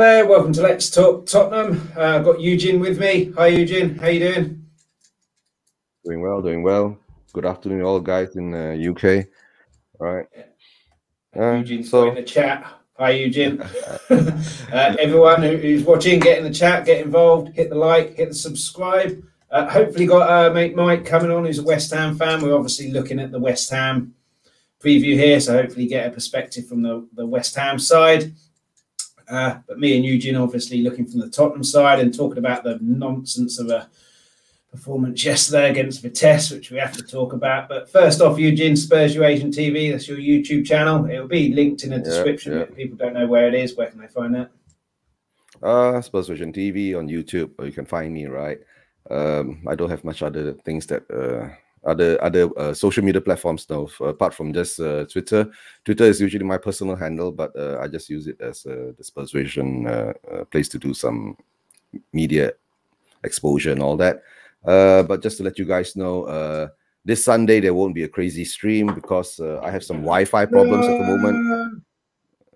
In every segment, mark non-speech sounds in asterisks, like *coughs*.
there, welcome to Let's Talk Tottenham. Uh, I've got Eugene with me. Hi, Eugene. How you doing? Doing well, doing well. Good afternoon, all guys in the uh, UK. All right. Uh, Eugene's so... in the chat. Hi, Eugene. *laughs* uh, everyone who's watching, get in the chat, get involved, hit the like, hit the subscribe. Uh, hopefully, got uh, mate Mike coming on, who's a West Ham fan. We're obviously looking at the West Ham preview here, so hopefully get a perspective from the, the West Ham side. Uh, but me and Eugene obviously looking from the Tottenham side and talking about the nonsense of a performance yesterday against Vitesse, which we have to talk about. But first off, Eugene Spurs Vision TV, that's your YouTube channel. It will be linked in the description. Yeah, people don't know where it is, where can they find that? Uh, Spurs Vision TV on YouTube, or you can find me, right? Um, I don't have much other things that uh, other other uh, social media platforms now apart from just uh, twitter. Twitter is usually my personal handle but uh, i just use it as a dispersion uh, uh, place to do some media exposure and all that. Uh, but just to let you guys know this sunday there won't be a crazy stream because i have some wi-fi problems at the moment.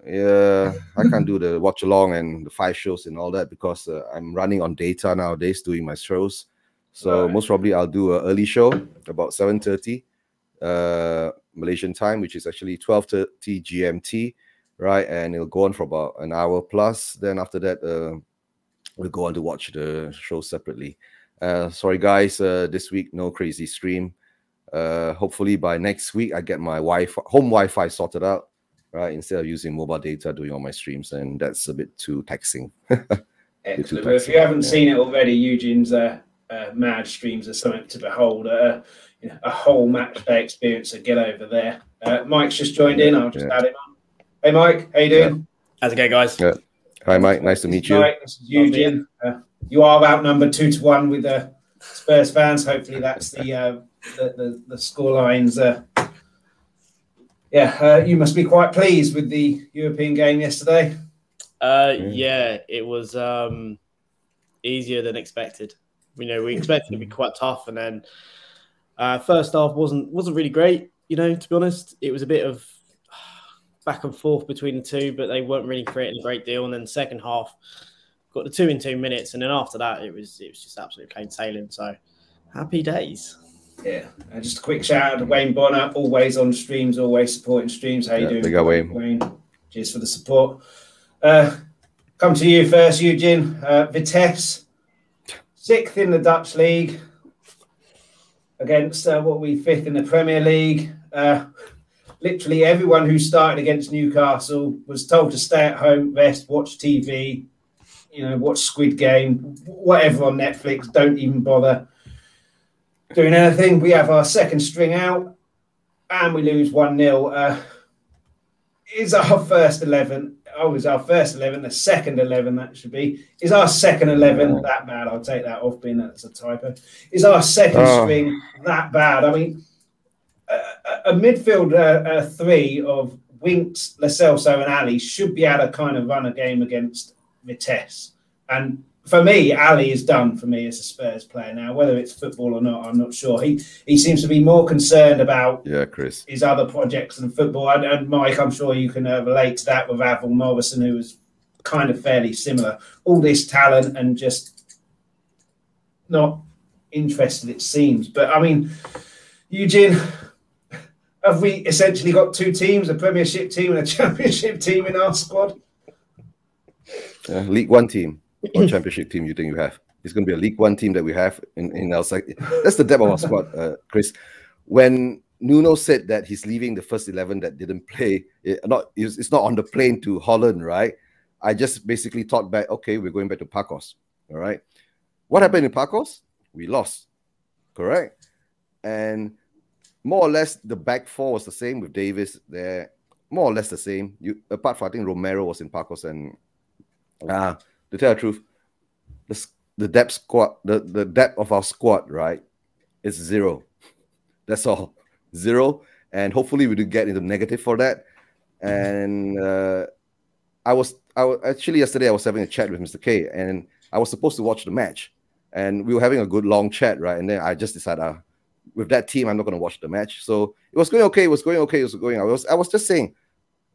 Yeah i can't do the watch along and the five shows and all that because i'm running on data nowadays doing my shows so right. most probably I'll do an early show about 7:30 uh, Malaysian time, which is actually 12:30 GMT, right? And it'll go on for about an hour plus. Then after that, uh, we'll go on to watch the show separately. Uh, sorry guys, uh, this week no crazy stream. Uh, hopefully by next week I get my Wi-Fi home Wi-Fi sorted out, right? Instead of using mobile data doing all my streams, and that's a bit too taxing. *laughs* Excellent. Too taxing. If you haven't yeah. seen it already, Eugene's uh, uh, mad streams are something to behold. Uh, you know, a whole match day experience. So get over there. Uh, Mike's just joined in. I'll just yeah. add him on. Hey, Mike, how you doing? Yeah. How's it going, guys? Yeah. Hi, Mike. Nice to meet you. Mike, this is Eugene. Uh, you are outnumbered two to one with the Spurs fans. Hopefully, that's the uh, the, the, the score lines. Uh, yeah, uh, you must be quite pleased with the European game yesterday. Uh, yeah, it was um, easier than expected. You know, we expected it to be quite tough, and then uh, first half wasn't wasn't really great. You know, to be honest, it was a bit of *sighs* back and forth between the two, but they weren't really creating a great deal. And then the second half got the two in two minutes, and then after that, it was it was just absolutely plain sailing. So happy days. Yeah, uh, just a quick shout out to Wayne Bonner, always on streams, always supporting streams. How you yeah, doing? Big Wayne. Wayne, cheers for the support. Uh, come to you first, Eugene. Uh, Vitesse sixth in the Dutch league against uh, what we fifth in the Premier League. Uh, literally everyone who started against Newcastle was told to stay at home, rest, watch TV, you know, watch Squid Game, whatever on Netflix. Don't even bother doing anything. We have our second string out, and we lose one 0 uh, Is our first eleven oh, is our first 11, the second 11, that should be. Is our second 11 that bad? I'll take that off, being that's a typo. Is our second oh. string that bad? I mean, a, a midfield uh, uh, three of Winks, Lo Celso, and Ali should be able to kind of run a game against Vitesse. And for me, Ali is done for me as a Spurs player now. Whether it's football or not, I'm not sure. He he seems to be more concerned about yeah, Chris, his other projects than football. And, and Mike, I'm sure you can uh, relate to that with Ravel Morrison, who was kind of fairly similar. All this talent and just not interested, it seems. But I mean, Eugene, have we essentially got two teams, a Premiership team and a *laughs* Championship team in our squad? Uh, League One team or championship team you think you have? It's going to be a League One team that we have in, in our side. That's the depth of our squad, uh, Chris. When Nuno said that he's leaving the first eleven that didn't play, it, not it's, it's not on the plane to Holland, right? I just basically thought back, okay, we're going back to Pacos. All right. What happened in Pacos? We lost. Correct. And more or less the back four was the same with Davies there. More or less the same. You apart from I think Romero was in Pacos and uh to tell the truth, the, the depth squad, the, the depth of our squad, right, is zero. That's all. Zero. And hopefully we do get into negative for that. And uh, I was I was actually yesterday I was having a chat with Mr. K and I was supposed to watch the match. And we were having a good long chat, right? And then I just decided uh, with that team, I'm not gonna watch the match. So it was going okay, it was going okay, it was going. I was I was just saying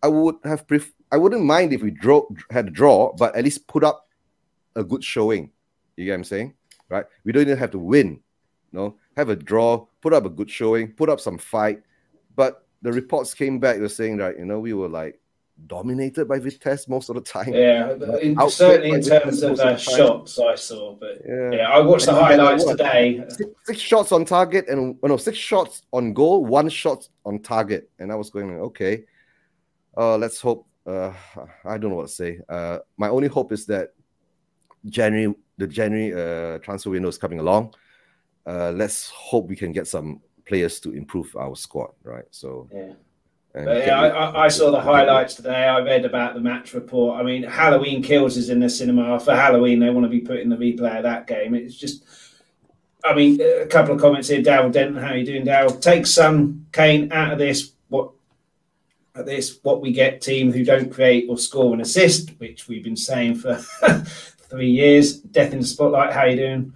I would have pref- I wouldn't mind if we draw had a draw, but at least put up a good showing. You get what I'm saying? Right? We don't even have to win. You know, have a draw, put up a good showing, put up some fight. But the reports came back, they're saying that, you know, we were like dominated by Vitesse most of the time. Yeah, in, certainly in terms of uh, shots I saw. But yeah, yeah I watched and the highlights what, today. Six, six, shots on target and oh, no, six shots on goal, one shot on target. And I was going, okay, uh, let's hope. Uh, I don't know what to say. Uh, my only hope is that January, the January uh, transfer window is coming along. Uh, let's hope we can get some players to improve our squad, right? So. Yeah. yeah, I, I, saw the highlights today. I read about the match report. I mean, Halloween Kills is in the cinema for Halloween. They want to be putting the replay of that game. It's just, I mean, a couple of comments here. Daryl Denton, how are you doing, Daryl? Take some Kane out of this. What this? What we get team who don't create or score an assist, which we've been saying for *laughs* three years. Death in the spotlight. How you doing?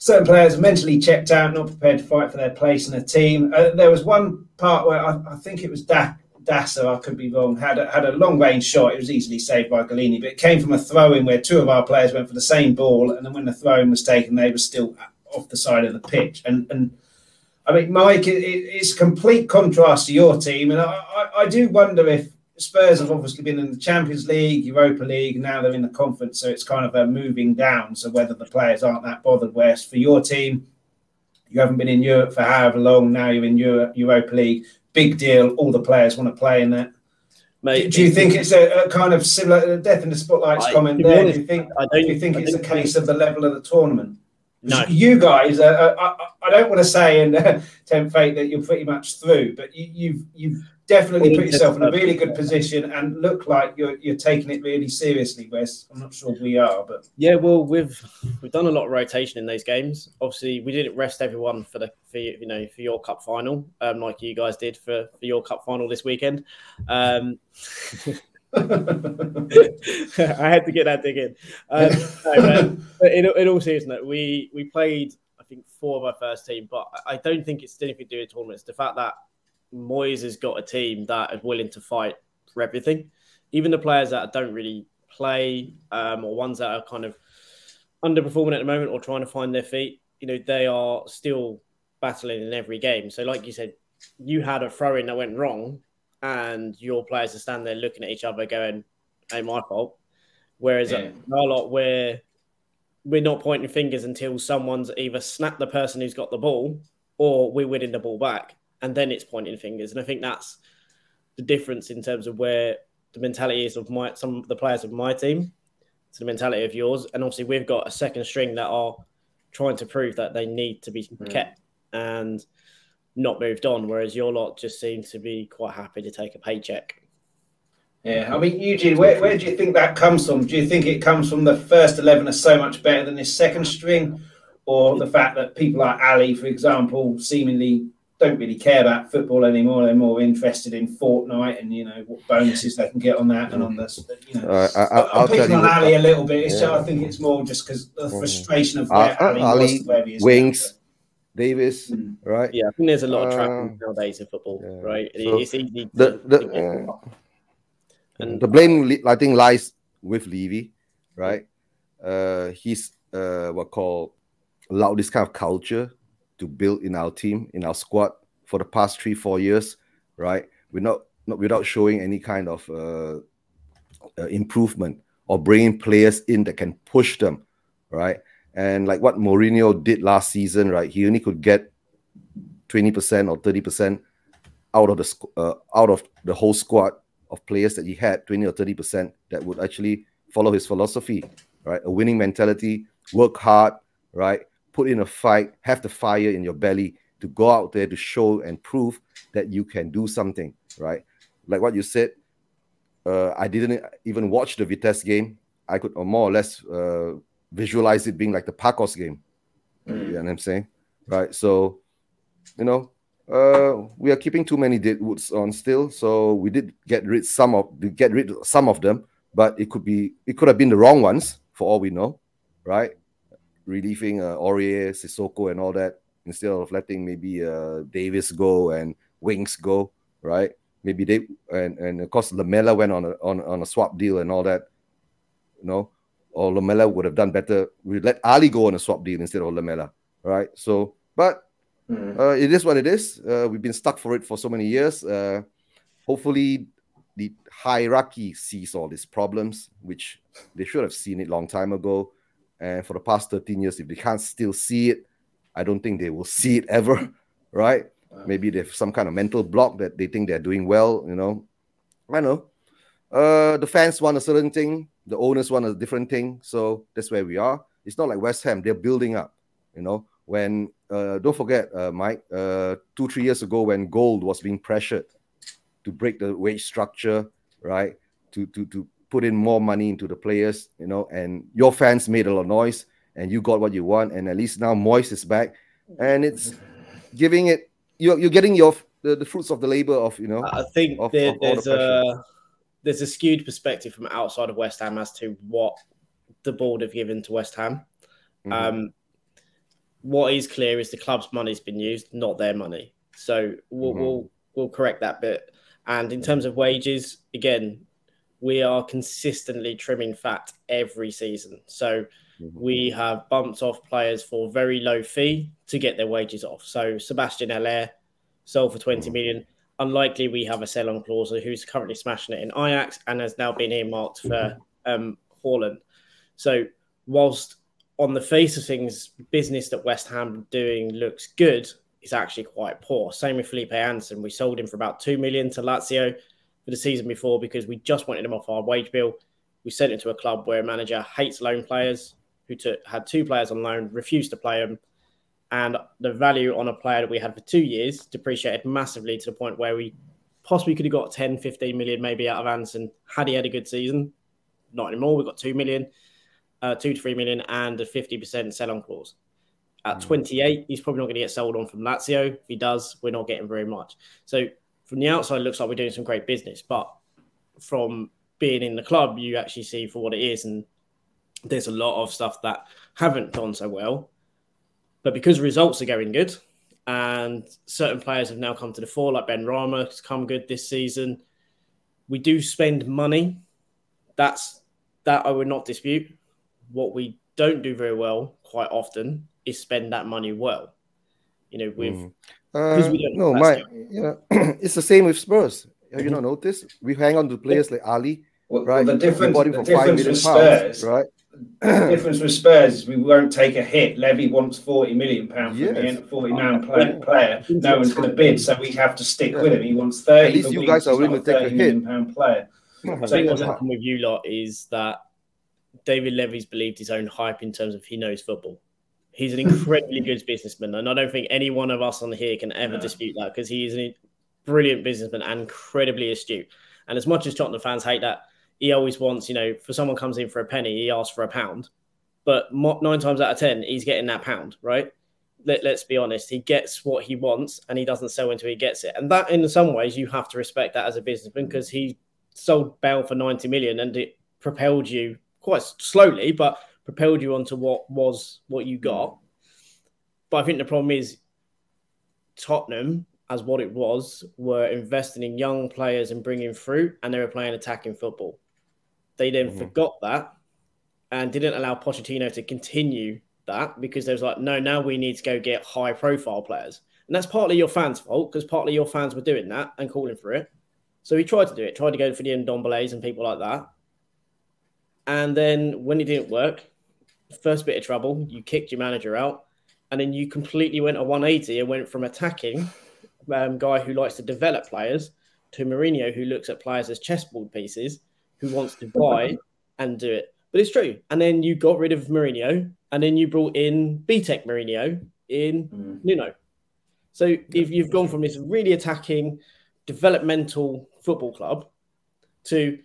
certain players are mentally checked out, not prepared to fight for their place in a team. Uh, there was one part where I, I think it was da- Dasser, I could be wrong, had a, had a long range shot. It was easily saved by Gollini, but it came from a throw in where two of our players went for the same ball, and then when the throw in was taken, they were still off the side of the pitch. And and I mean, Mike, it, it's complete contrast to your team, and I, I, I do wonder if Spurs have obviously been in the Champions League, Europa League, now they're in the conference, so it's kind of a moving down. So whether the players aren't that bothered, whereas for your team, you haven't been in Europe for however long, now you're in Europe, Europa League, big deal. All the players want to play in that. Mate, do, you think it's a, a, kind of similar death in the spotlights I, comment there? Honest, do you think? do you think it's a case of the level of the tournament? No, you guys. Uh, I, I, don't want to say and uh, *laughs* tempt fate that you're pretty much through, but you, you've you've definitely put yourself in a really good position and look like you're you're taking it really seriously. Wes, I'm not sure we are, but yeah, well, we've we've done a lot of rotation in those games. Obviously, we didn't rest everyone for the for you know for your cup final, um, like you guys did for for your cup final this weekend. Um, *laughs* I had to get that dig in. Um, no, but in, in all seriousness, we we played I think four of our first team, but I don't think it's anything to do with tournaments. The fact that Moyes has got a team that is willing to fight for everything. Even the players that don't really play um, or ones that are kind of underperforming at the moment or trying to find their feet, you know, they are still battling in every game. So, like you said, you had a throw in that went wrong, and your players are standing there looking at each other, going, "Ain't my fault." Whereas yeah. a lot where we're not pointing fingers until someone's either snapped the person who's got the ball or we're winning the ball back and then it's pointing fingers. And I think that's the difference in terms of where the mentality is of my some of the players of my team to the mentality of yours. And obviously, we've got a second string that are trying to prove that they need to be mm. kept and not moved on, whereas your lot just seem to be quite happy to take a paycheck. Yeah, I mean, Eugene, where, where do you think that comes from? Do you think it comes from the first 11 are so much better than this second string, or the fact that people like Ali, for example, seemingly don't really care about football anymore. They're more interested in Fortnite and you know what bonuses they can get on that and on this. You know, uh, I, am picking on Ali a little bit. Yeah. I think it's more just because the frustration of where uh, Ali, Ali was where he is Winks. Davies, mm. right? Yeah, I think there's a lot of trapping uh, nowadays in football, yeah. right? So it's easy. The, the, uh, and the blame, I think, lies with Levy, right? Uh, he's uh, what called allowed this kind of culture to build in our team, in our squad for the past three, four years, right? We're not, not without showing any kind of uh, uh, improvement or bringing players in that can push them, right? And like what Mourinho did last season, right? He only could get 20% or 30% out of the uh, out of the whole squad of players that he had, 20 or 30% that would actually follow his philosophy, right? A winning mentality, work hard, right? Put in a fight, have the fire in your belly to go out there to show and prove that you can do something, right? Like what you said, uh, I didn't even watch the Vitesse game. I could more or less uh, visualize it being like the Pacos game. Mm. You know what I'm saying? Right. So, you know, uh, we are keeping too many dead woods on still. So we did get rid some of get rid of some of them, but it could be it could have been the wrong ones for all we know, right? Relieving uh, Aurier, Sissoko, and all that instead of letting maybe uh, Davies go and Winks go, right? maybe they and and of course Lamela went on a on, on a swap deal and all that, you know, or Lamela would have done better. We let Ali go on a swap deal instead of Lamela, right? So, but mm. uh, it is what it is. Uh, we've been stuck for it for so many years. Uh, hopefully, the hierarchy sees all these problems, which they should have seen it long time ago. And for the past 13 years, if they can't still see it, I don't think they will see it ever, *laughs* right? Maybe they have some kind of mental block that they think they're doing well, you know. I know. Uh, the fans want a certain thing, the owners want a different thing. So that's where we are. It's not like West Ham, they're building up, you know. When uh, don't forget, uh, Mike, uh, two, three years ago when Gold was being pressured to break the wage structure, right? To to to put in more money into the players, you know, and your fans made a lot of noise and you got what you want. And at least now Moyes is back and it's giving it you're, you're getting your the, the fruits of the labor of you know i think of, there, of there's the a there's a skewed perspective from outside of west ham as to what the board have given to west ham mm-hmm. um, what is clear is the club's money's been used not their money so we'll, mm-hmm. we'll we'll correct that bit and in terms of wages again we are consistently trimming fat every season so mm-hmm. we have bumped off players for very low fee to get their wages off. So Sebastian Haller sold for 20 mm. million. Unlikely we have a sell on clause who's currently smashing it in Ajax and has now been earmarked for um, Haaland. So whilst on the face of things, business that West Ham doing looks good, is actually quite poor. Same with Felipe Anderson. We sold him for about two million to Lazio for the season before because we just wanted him off our wage bill. We sent him to a club where a manager hates loan players, who took, had two players on loan, refused to play them, and the value on a player that we had for two years depreciated massively to the point where we possibly could have got 10, 15 million maybe out of Anderson had he had a good season. Not anymore. We've got 2 million, uh, 2 to 3 million, and a 50% sell on clause. At mm. 28, he's probably not going to get sold on from Lazio. If he does, we're not getting very much. So from the outside, it looks like we're doing some great business. But from being in the club, you actually see for what it is. And there's a lot of stuff that haven't gone so well but because results are going good and certain players have now come to the fore, like Benrahma has come good this season, we do spend money. That's that I would not dispute. What we don't do very well quite often is spend that money well. You know, with mm. uh, we no, my yeah, *clears throat* it's the same with Spurs. Have mm-hmm. you not noticed? We hang on to players like Ali, well, right? Well, the difference, the difference with Spurs, pounds, right? the difference with Spurs is we won't take a hit. Levy wants forty million pound for yes. a forty man play, player. No one's going to bid, so we have to stick with him. He wants thirty. At least you guys are willing to take a hit. Pound player. *laughs* I think what's happened with you lot is that David Levy's believed his own hype in terms of he knows football. He's an incredibly good businessman, and I don't think any one of us on here can ever no. dispute that because he is a brilliant businessman and incredibly astute. And as much as Tottenham fans hate that, he always wants, you know, for someone comes in for a penny, he asks for a pound. But nine times out of ten, he's getting that pound, right? Let, us be honest, he gets what he wants and he doesn't sell until he gets it. And that, in some ways, you have to respect that as a businessman because he sold Bale for 90 million and it propelled you quite slowly, but propelled you onto what was what you got. But I think the problem is Tottenham as what it was were investing in young players and bringing through, and they were playing attacking football. They then mm-hmm. forgot that and didn't allow Pochettino to continue that because they was like, no, now we need to go get high profile players. And that's partly your fans' fault because partly your fans were doing that and calling for it. So he tried to do it, tried to go for the Ndombélés and people like that. And then when it didn't work, first bit of trouble, you kicked your manager out. And then you completely went a 180 and went from attacking um, guy who likes to develop players to Mourinho who looks at players as chessboard pieces who wants to buy and do it. But it's true. And then you got rid of Mourinho, and then you brought in BTEC Mourinho in mm. Nuno. So if you've gone from this really attacking, developmental football club to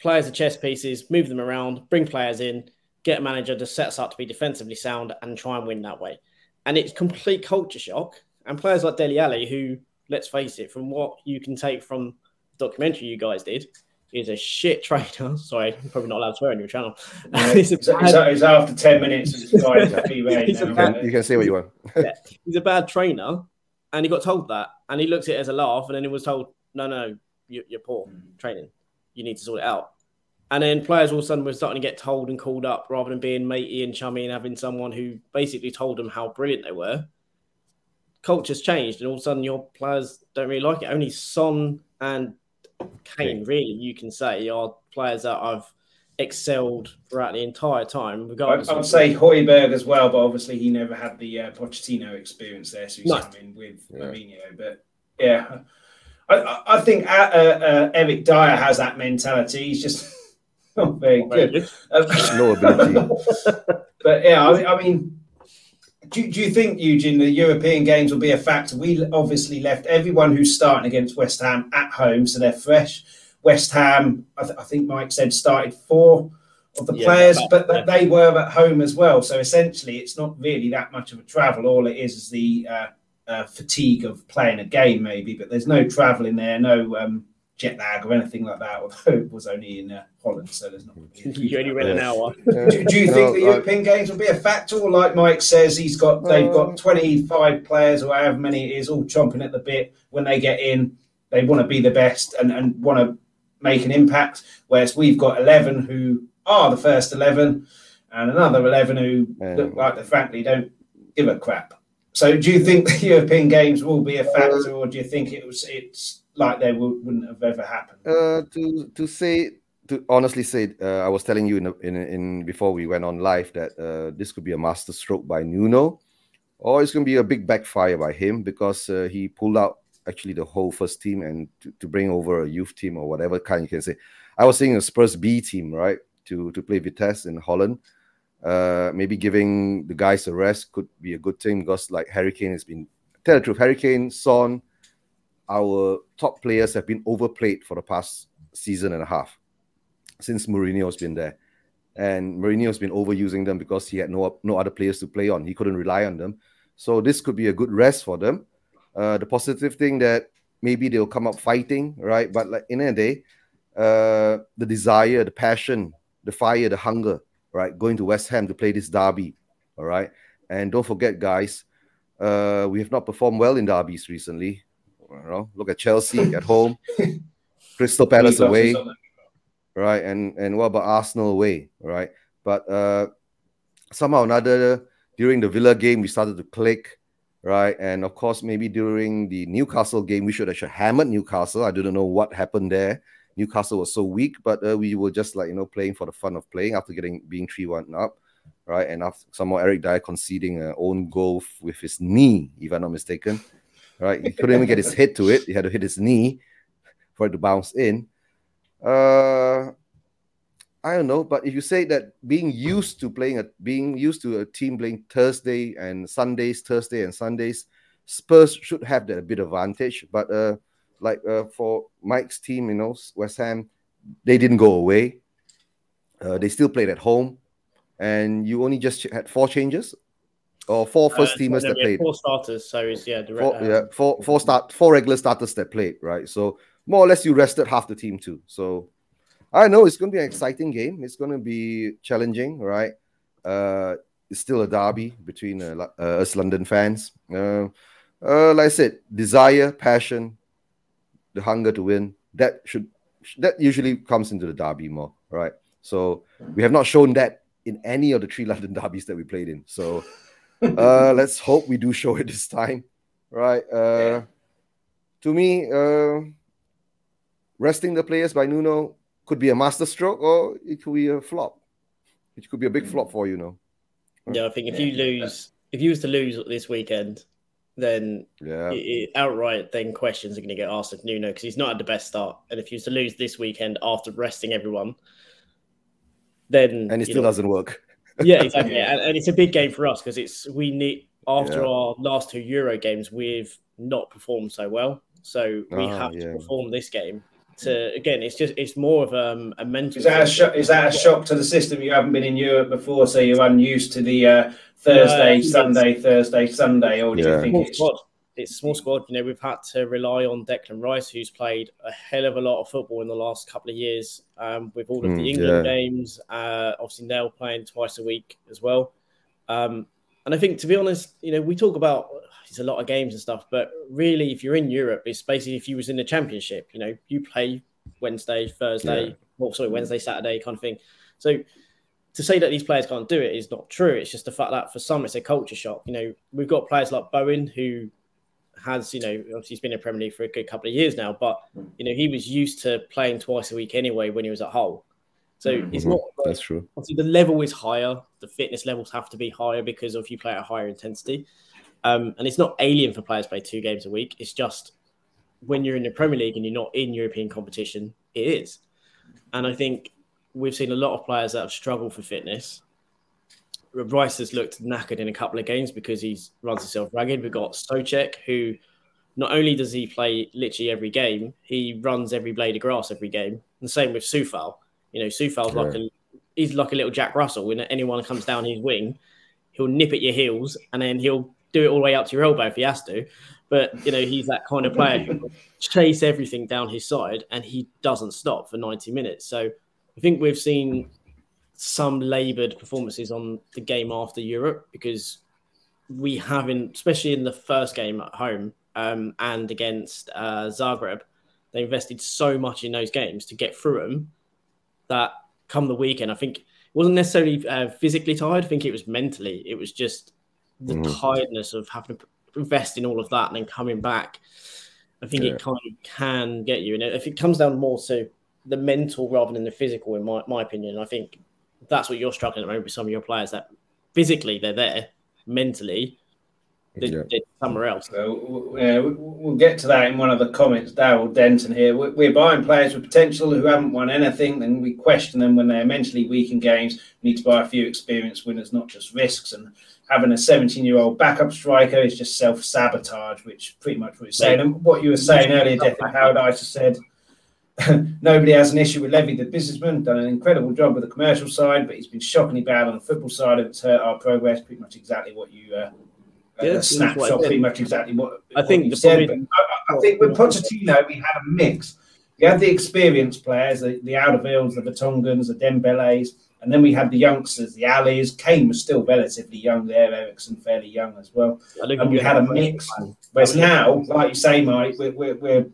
players are chess pieces, move them around, bring players in, get a manager to set us up to be defensively sound and try and win that way. And it's complete culture shock. And players like Dele Alli, who, let's face it, from what you can take from the documentary you guys did, is a shit trainer. *laughs* Sorry, I'm probably not allowed to swear on your channel. Yeah, *laughs* he's, bad... he's, after 10 minutes. *laughs* he's bad... You can say what you want. yeah, he's a bad trainer, and he got told that, and he looked at it as a laugh, and then he was told, no, no, you're poor mm. training. You need to sort it out. And then players all of a sudden were starting to get told and called up rather than being matey and chummy and having someone who basically told them how brilliant they were. Culture's changed, and all of a sudden your players don't really like it. Only Son and Kane, really, you can say, are players that I've excelled throughout the entire time. Regardless I, would say Højbjerg as well, but obviously he never had the uh, Pochettino experience there, so he's no. coming with yeah. Mourinho. But yeah, I, I think uh, uh, Eric Dier has that mentality. He's just not very good. Um, no ability. *laughs* but yeah, I, I mean, do, do you think, Eugene, the European games will be a factor? We obviously left everyone who's starting against West Ham at home, so they're fresh. West Ham, I, th- I think Mike said, started four of the yeah, players, but yeah. they were at home as well. So essentially, it's not really that much of a travel. All it is is the uh, uh, fatigue of playing a game, maybe, but there's no travel in there, no um, jet lag or anything like that, although it was only in uh, Holland, so there's not. you only went an hour. do, do, you think the European games will be a factor, or like Mike says, he's got they've got um, 25 players or however many it is, all chomping at the bit when they get in. They want to be the best and, and want to make an impact, whereas we've got 11 who are the first 11 and another 11 who look like they frankly don't give a crap. So, do you think *laughs* the European Games will be a factor, or do you think it was it's like they would, not have ever happened? Uh, to to say to honestly say, uh, I was telling you in, in in before we went on live that uh, this could be a master stroke by Nuno, or it's going to be a big backfire by him because uh, he pulled out actually the whole first team and to, to bring over a youth team or whatever kind you can say. I was saying a Spurs B team, right, to to play Vitesse in Holland. Uh, maybe giving the guys a rest could be a good thing because like Harry Kane has been tell the truth, Harry Kane, Son, our top players have been overplayed for the past season and a half since Mourinho's been there. And Mourinho's been overusing them because he had no no other players to play on. He couldn't rely on them. So this could be a good rest for them. Uh, the positive thing that maybe they'll come up fighting, right? But like in a day, uh, the desire, the passion, the fire, the hunger, right? Going to West Ham to play this derby, all right? And don't forget, guys, uh, we have not performed well in derbies recently. You know, look at Chelsea at home, *laughs* Crystal Palace away, right? And and what about Arsenal away, right? But uh, somehow or another, during the Villa game, we started to click, right? And of course, maybe during the Newcastle game, we should have hammered Newcastle. I don't know what happened there. Newcastle was so weak, but uh, we were just like you know playing for the fun of playing after getting being three one up, right? And after somehow Eric Dier conceding an own goal with his knee, if I'm not mistaken, right? He couldn't even get his head to it. He had to hit his knee for it to bounce in. Uh, I don't know, but if you say that being used to playing a being used to a team playing Thursday and Sundays, Thursday and Sundays, Spurs should have that a bit of advantage. But uh, like uh, for Mike's team, you know, West Ham, they didn't go away. Uh, they still played at home, and you only just had four changes or four first uh, teamers that played. Four starters, so it's yeah, direct, four, uh, yeah, four four start four regular starters that played, right? So more or less you rested half the team too. So I know it's going to be an exciting game. It's going to be challenging, right? Uh, it's still a derby between uh, uh, us London fans. Uh, uh, like I said, desire, passion, the hunger to win. That should that usually comes into the derby more, right? So we have not shown that in any of the three *laughs* London derbies that we played in. So uh, let's hope we do show it this time, right? Uh, to me, uh, resting the players by Nuno could be a masterstroke or it could be a flop. It could be a big flop for you know. Yeah, I think if you lose, if you was to lose this weekend, then yeah, it, it, outright then questions are going to get asked of Nuno because he's not had the best start, and if he was to lose this weekend after resting everyone, then and it still know, doesn't work yeah, exactly. yeah. And, and, it's a big game for us because it's we need after yeah. our last two Euro games, we've not performed so well. So we oh, have yeah. to perform this game. To again, it's just it's more of um, a mental. Is that a, shock, is that a shock to the system? You haven't been in Europe before, so you're unused to the uh, Thursday, uh, Sunday, Thursday, Sunday, or do you think it's it's a small squad. You know, we've had to rely on Declan Rice, who's played a hell of a lot of football in the last couple of years um, with all of mm, the England yeah. games. Uh, obviously, Nel playing twice a week as well. Um, and I think to be honest, you know, we talk about it's a lot of games and stuff, but really, if you're in Europe, it's basically if you was in the Championship, you know, you play Wednesday, Thursday, yeah. well, sorry, Wednesday, Saturday kind of thing. So to say that these players can't do it is not true. It's just the fact that for some it's a culture shock. You know, we've got players like Bowen who has, you know, obviously he's been in Premier League for a good couple of years now, but you know, he was used to playing twice a week anyway when he was at Hull. So mm-hmm. it's not that's true. Obviously, the level is higher. The fitness levels have to be higher because of you play at a higher intensity. Um, and it's not alien for players to play two games a week. It's just when you're in the Premier League and you're not in European competition, it is. And I think we've seen a lot of players that have struggled for fitness. Rice has looked knackered in a couple of games because he runs himself ragged. We've got Soucek, who not only does he play literally every game, he runs every blade of grass every game. And the same with Coufal. You know, Coufal's yeah. like a he's like a little Jack Russell. When anyone comes down his wing, he'll nip at your heels and then he'll do it all the way up to your elbow if he has to. But you know, he's that kind of player who *laughs* chase everything down his side and he doesn't stop for 90 minutes. So I think we've seen some laboured performances on the game after Europe because we haven't, especially in the first game at home um, and against uh, Zagreb, they invested so much in those games to get through them that come the weekend, I think it wasn't necessarily uh, physically tired. I think it was mentally. It was just the mm. tiredness of having to invest in all of that and then coming back. I think yeah. it kind of can get you. And if it comes down more to the mental rather than the physical, in my, my opinion. I think that's what you're struggling at the moment with some of your players that physically they're there, mentally they're, yeah. they're somewhere else. So, yeah, we'll get to that in one of the comments. Daryl Denton here. We're buying players with potential who haven't won anything, and we question them when they're mentally weak in games. We need to buy a few experienced winners, not just risks. And having a 17 year old backup striker is just self sabotage, which pretty much what you're saying. And what you were saying earlier, Death and Paradise said *laughs* Nobody has an issue with Levy, the businessman, done an incredible job with the commercial side, but he's been shockingly bad on the football side. It's hurt our progress. Pretty much exactly what you uh, yeah, uh, snapshot. Pretty much exactly what I think. You said. I, I, think with Pochettino, we had a mix. We had the experienced players, the, the Alderweirelds, the Vertonghens, the Dembélés, and then we had the youngsters, the Allis. Kane was still relatively young there. Eriksen fairly young as well. And we had a mix. Whereas now, like you say, Mike, we're, we're, we're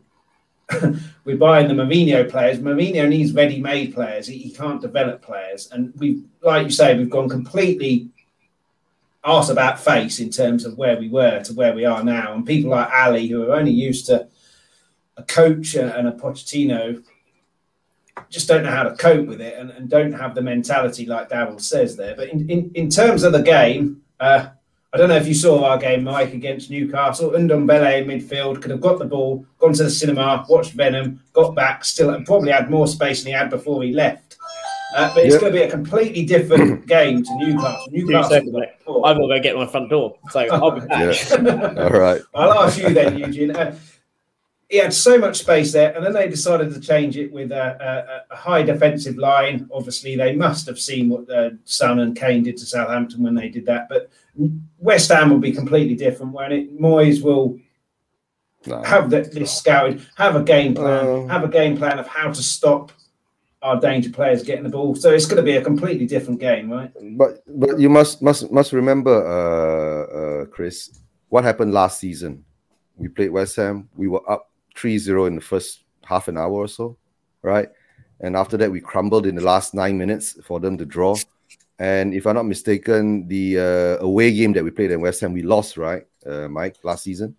*laughs* we're buying the Mourinho players. Mourinho needs ready-made players. He, he, can't develop players, and we, like you say, we've gone completely arse about face in terms of where we were to where we are now. And people like Ali, who are only used to a coach and a Pochettino, just don't know how to cope with it and, and don't have the mentality like Daryl says there. But in, in, in terms of the game, uh, I don't know if you saw our game, Mike, against Newcastle. Ndombele in midfield could have got the ball, gone to the cinema, watched Venom, got back, still and probably had more space than he had before he left. Uh, but it's yep. going to be a completely different *clears throat* game to Newcastle. Newcastle. I've got to go get my front door, so *laughs* I'll be back. *laughs* All right. I'll ask you then, Eugene. Uh, he had so much space there, and then they decided to change it with a, a, a high defensive line. Obviously, they must have seen what uh, Son and Kane did to Southampton when they did that. But West Ham will be completely different when it Moyes will no. have the, this scouted, have a game plan, uh, have a game plan of how to stop our danger players getting the ball. So it's going to be a completely different game, right? But but you must must must remember, uh, uh, Chris, what happened last season. We played West Ham. We were up 3-0 in the first half an hour or so, right? And after that, we crumbled in the last nine minutes for them to draw. And if I'm not mistaken, the uh, away game that we played in West Ham, we lost, right, uh, Mike, last season?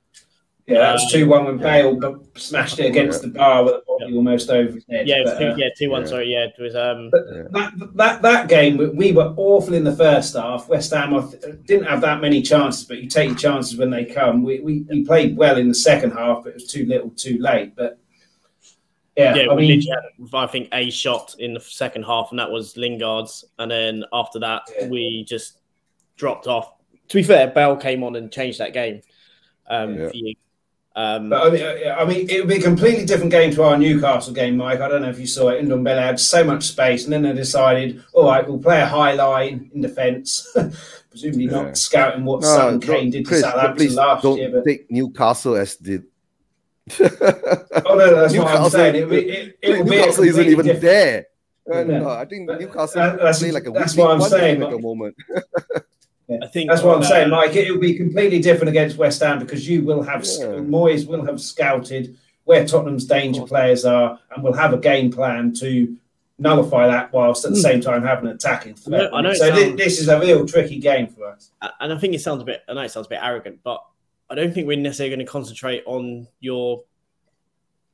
Yeah, that was 2 1 when Bale smashed it against yeah. the bar with the body yeah. almost over his head. Yeah, but, two, uh, yeah, 2 1, sorry. Yeah, it was. Um... That, that, that game, we were awful in the first half. West Ham didn't have that many chances, but you take your chances when they come. We, we, we played well in the second half, but it was too little too late. But yeah, yeah, I we mean, had, I think, a shot in the second half, and that was Lingard's. And then after that, yeah. we just dropped off. To be fair, Bale came on and changed that game um, yeah. for you. Um, but I mean, I mean, it would be a completely different game to our Newcastle game, Mike. I don't know if you saw it. Ndombele had so much space, and then they decided, all right, we'll play a high line in defence. *laughs* Presumably yeah. not scouting what no, Son Kane did Chris, to Southampton last don't year. But take Newcastle as the oh no, that's Newcastle, what I'm saying. It, it, it Newcastle isn't even different. there. Uh, no, I think Newcastle that, play like a that's what I'm saying. At the moment. *laughs* Yeah. I think that's what I'm uh, saying, Like It will be completely different against West Ham because you will have yeah. Moyes will have scouted where Tottenham's danger players are and will have a game plan to nullify that whilst at the hmm. same time having an attacking threat. I know, I know so sounds, this is a real tricky game for us. And I think it sounds a bit. I know it sounds a bit arrogant, but I don't think we're necessarily going to concentrate on your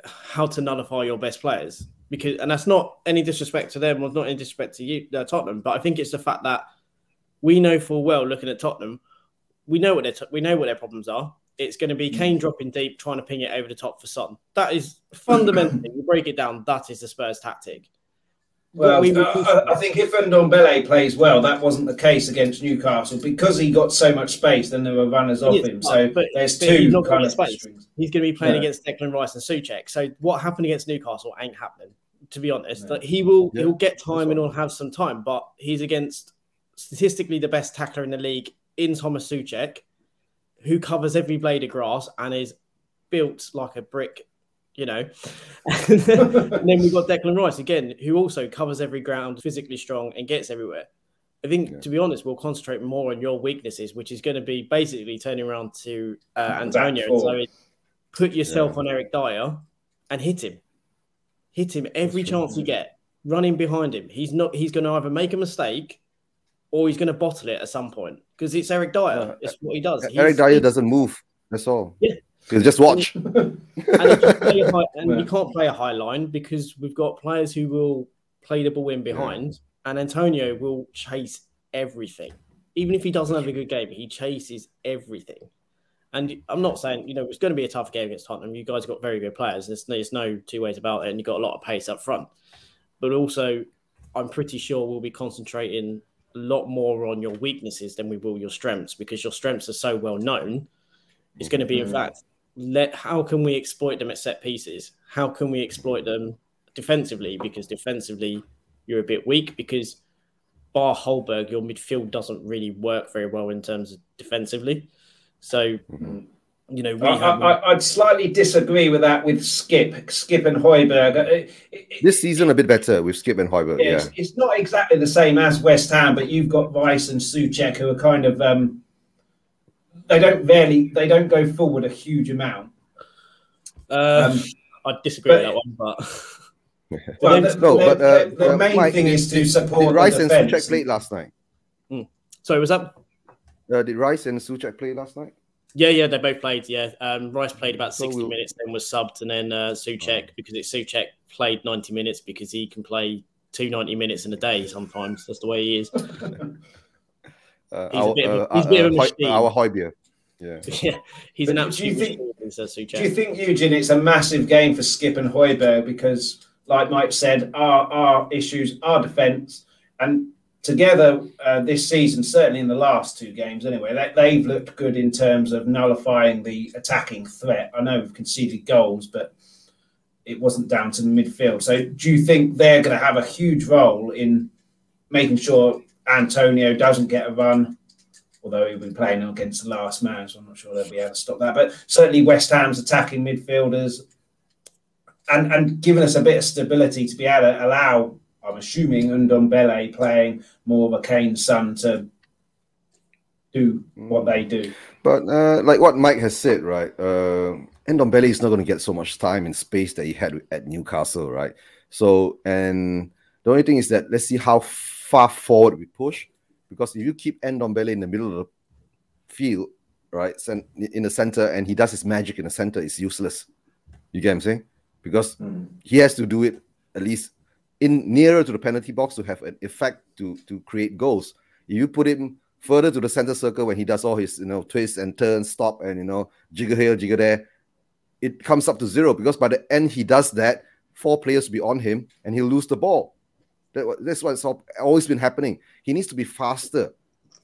how to nullify your best players because, and that's not any disrespect to them or not any disrespect to you, uh, Tottenham, but I think it's the fact that we know full well, looking at Tottenham, we know what their t- we know what their problems are. It's going to be Kane dropping deep, trying to ping it over the top for Son. That is fundamentally, you break it down, that is the Spurs tactic. Well, we, uh, I think if Ndombele plays well, that wasn't the case against Newcastle because he got so much space. Then there were runners off him. So but, there's but two kind of space. He's going to be playing yeah. against Declan Rice and Soucek. So what happened against Newcastle ain't happening. To be honest, yeah. he will yeah. he'll get time and he'll have some time, but he's against statistically the best tackler in the league in Thomas Soucek, who covers every blade of grass and is built like a brick you know. *laughs* and then we've got Declan Rice again, who also covers every ground, physically strong, and gets everywhere. I think, yeah. to be honest, we'll concentrate more on your weaknesses, which is going to be basically turning around to uh, Antonio and saying, put yourself yeah. on Eric Dier and hit him. Hit him every That's chance you get. Running behind him. He's not. He's going to either make a mistake or he's going to bottle it at some point because it's Eric Dier. Uh, it's what he does. Eric Dier doesn't move. That's all. Yeah, just watch. *laughs* and, high, and yeah. you can't play a high line because we've got players who will play the ball in behind, yeah. and Antonio will chase everything. Even if he doesn't have a good game, he chases everything. And I'm not saying, you know, it's going to be a tough game against Tottenham. You guys got very good players. There's, there's no two ways about it. And you've got a lot of pace up front. But also, I'm pretty sure we'll be concentrating a lot more on your weaknesses than we will your strengths because your strengths are so well known. It's going to be, in mm-hmm. fact, let how can we exploit them at set pieces? How can we exploit them defensively? Because defensively, you're a bit weak because bar Højbjerg, your midfield doesn't really work very well in terms of defensively. So, mm-hmm. you know, I, would slightly disagree with that with Skip, Skip and Højbjerg. Uh, this season a bit better with Skip and Højbjerg. Yeah, it's, it's, not exactly the same as West Ham, but you've got Rice and Soucek who are kind of um, they don't really they don't go forward a huge amount. Uh, um, I disagree but, with that one, but well, the, no, the, but uh, the, the main Mike, thing is to support. Did Rice and Soucek played last night? Mm. Sorry, was that? Uh, did Rice and Soucek play last night? Yeah, yeah, they both played. Yeah, um, Rice played about sixty so we'll... minutes, then was subbed, and then uh, Soucek oh. because it's Soucek played ninety minutes because he can play two ninety minutes in a day sometimes. That's the way he is. *laughs* Uh, he's, our, a bit of a, uh, he's a bit of a uh, machine. Our Højbjerg. Yeah. *laughs* yeah, he's but an absolute. Do you, think, do you think, Eugene, it's a massive game for Skip and Højbjerg because, like Mike said, our our issues, our defence, and together uh, this season, certainly in the last two games anyway, they, they've looked good in terms of nullifying the attacking threat. I know we've conceded goals, but it wasn't down to the midfield. So, do you think they're going to have a huge role in making sure Antonio doesn't get a run, although he'll be playing against the last man, so I'm not sure they'll be able to stop that. But certainly West Ham's attacking midfielders and, and giving us a bit of stability to be able to allow, I'm assuming, Ndombele playing more of a Kane son to do what they do. But uh, like what Mike has said, right? Uh, Ndombele is not going to get so much time and space that he had at Newcastle, right? So, and the only thing is that let's see how far forward we push. Because if you keep Ndombele in the middle of the field, right, in the center, and he does his magic in the center, it's useless. You get what I'm saying? Because mm. he has to do it at least in nearer to the penalty box to have an effect to to create goals. If you put him further to the center circle when he does all his you know twists and turns, stop and you know jiggle here, jiggle there, it comes up to zero because by the end he does that, four players will be on him and he'll lose the ball. That, that's what's always been happening. He needs to be faster,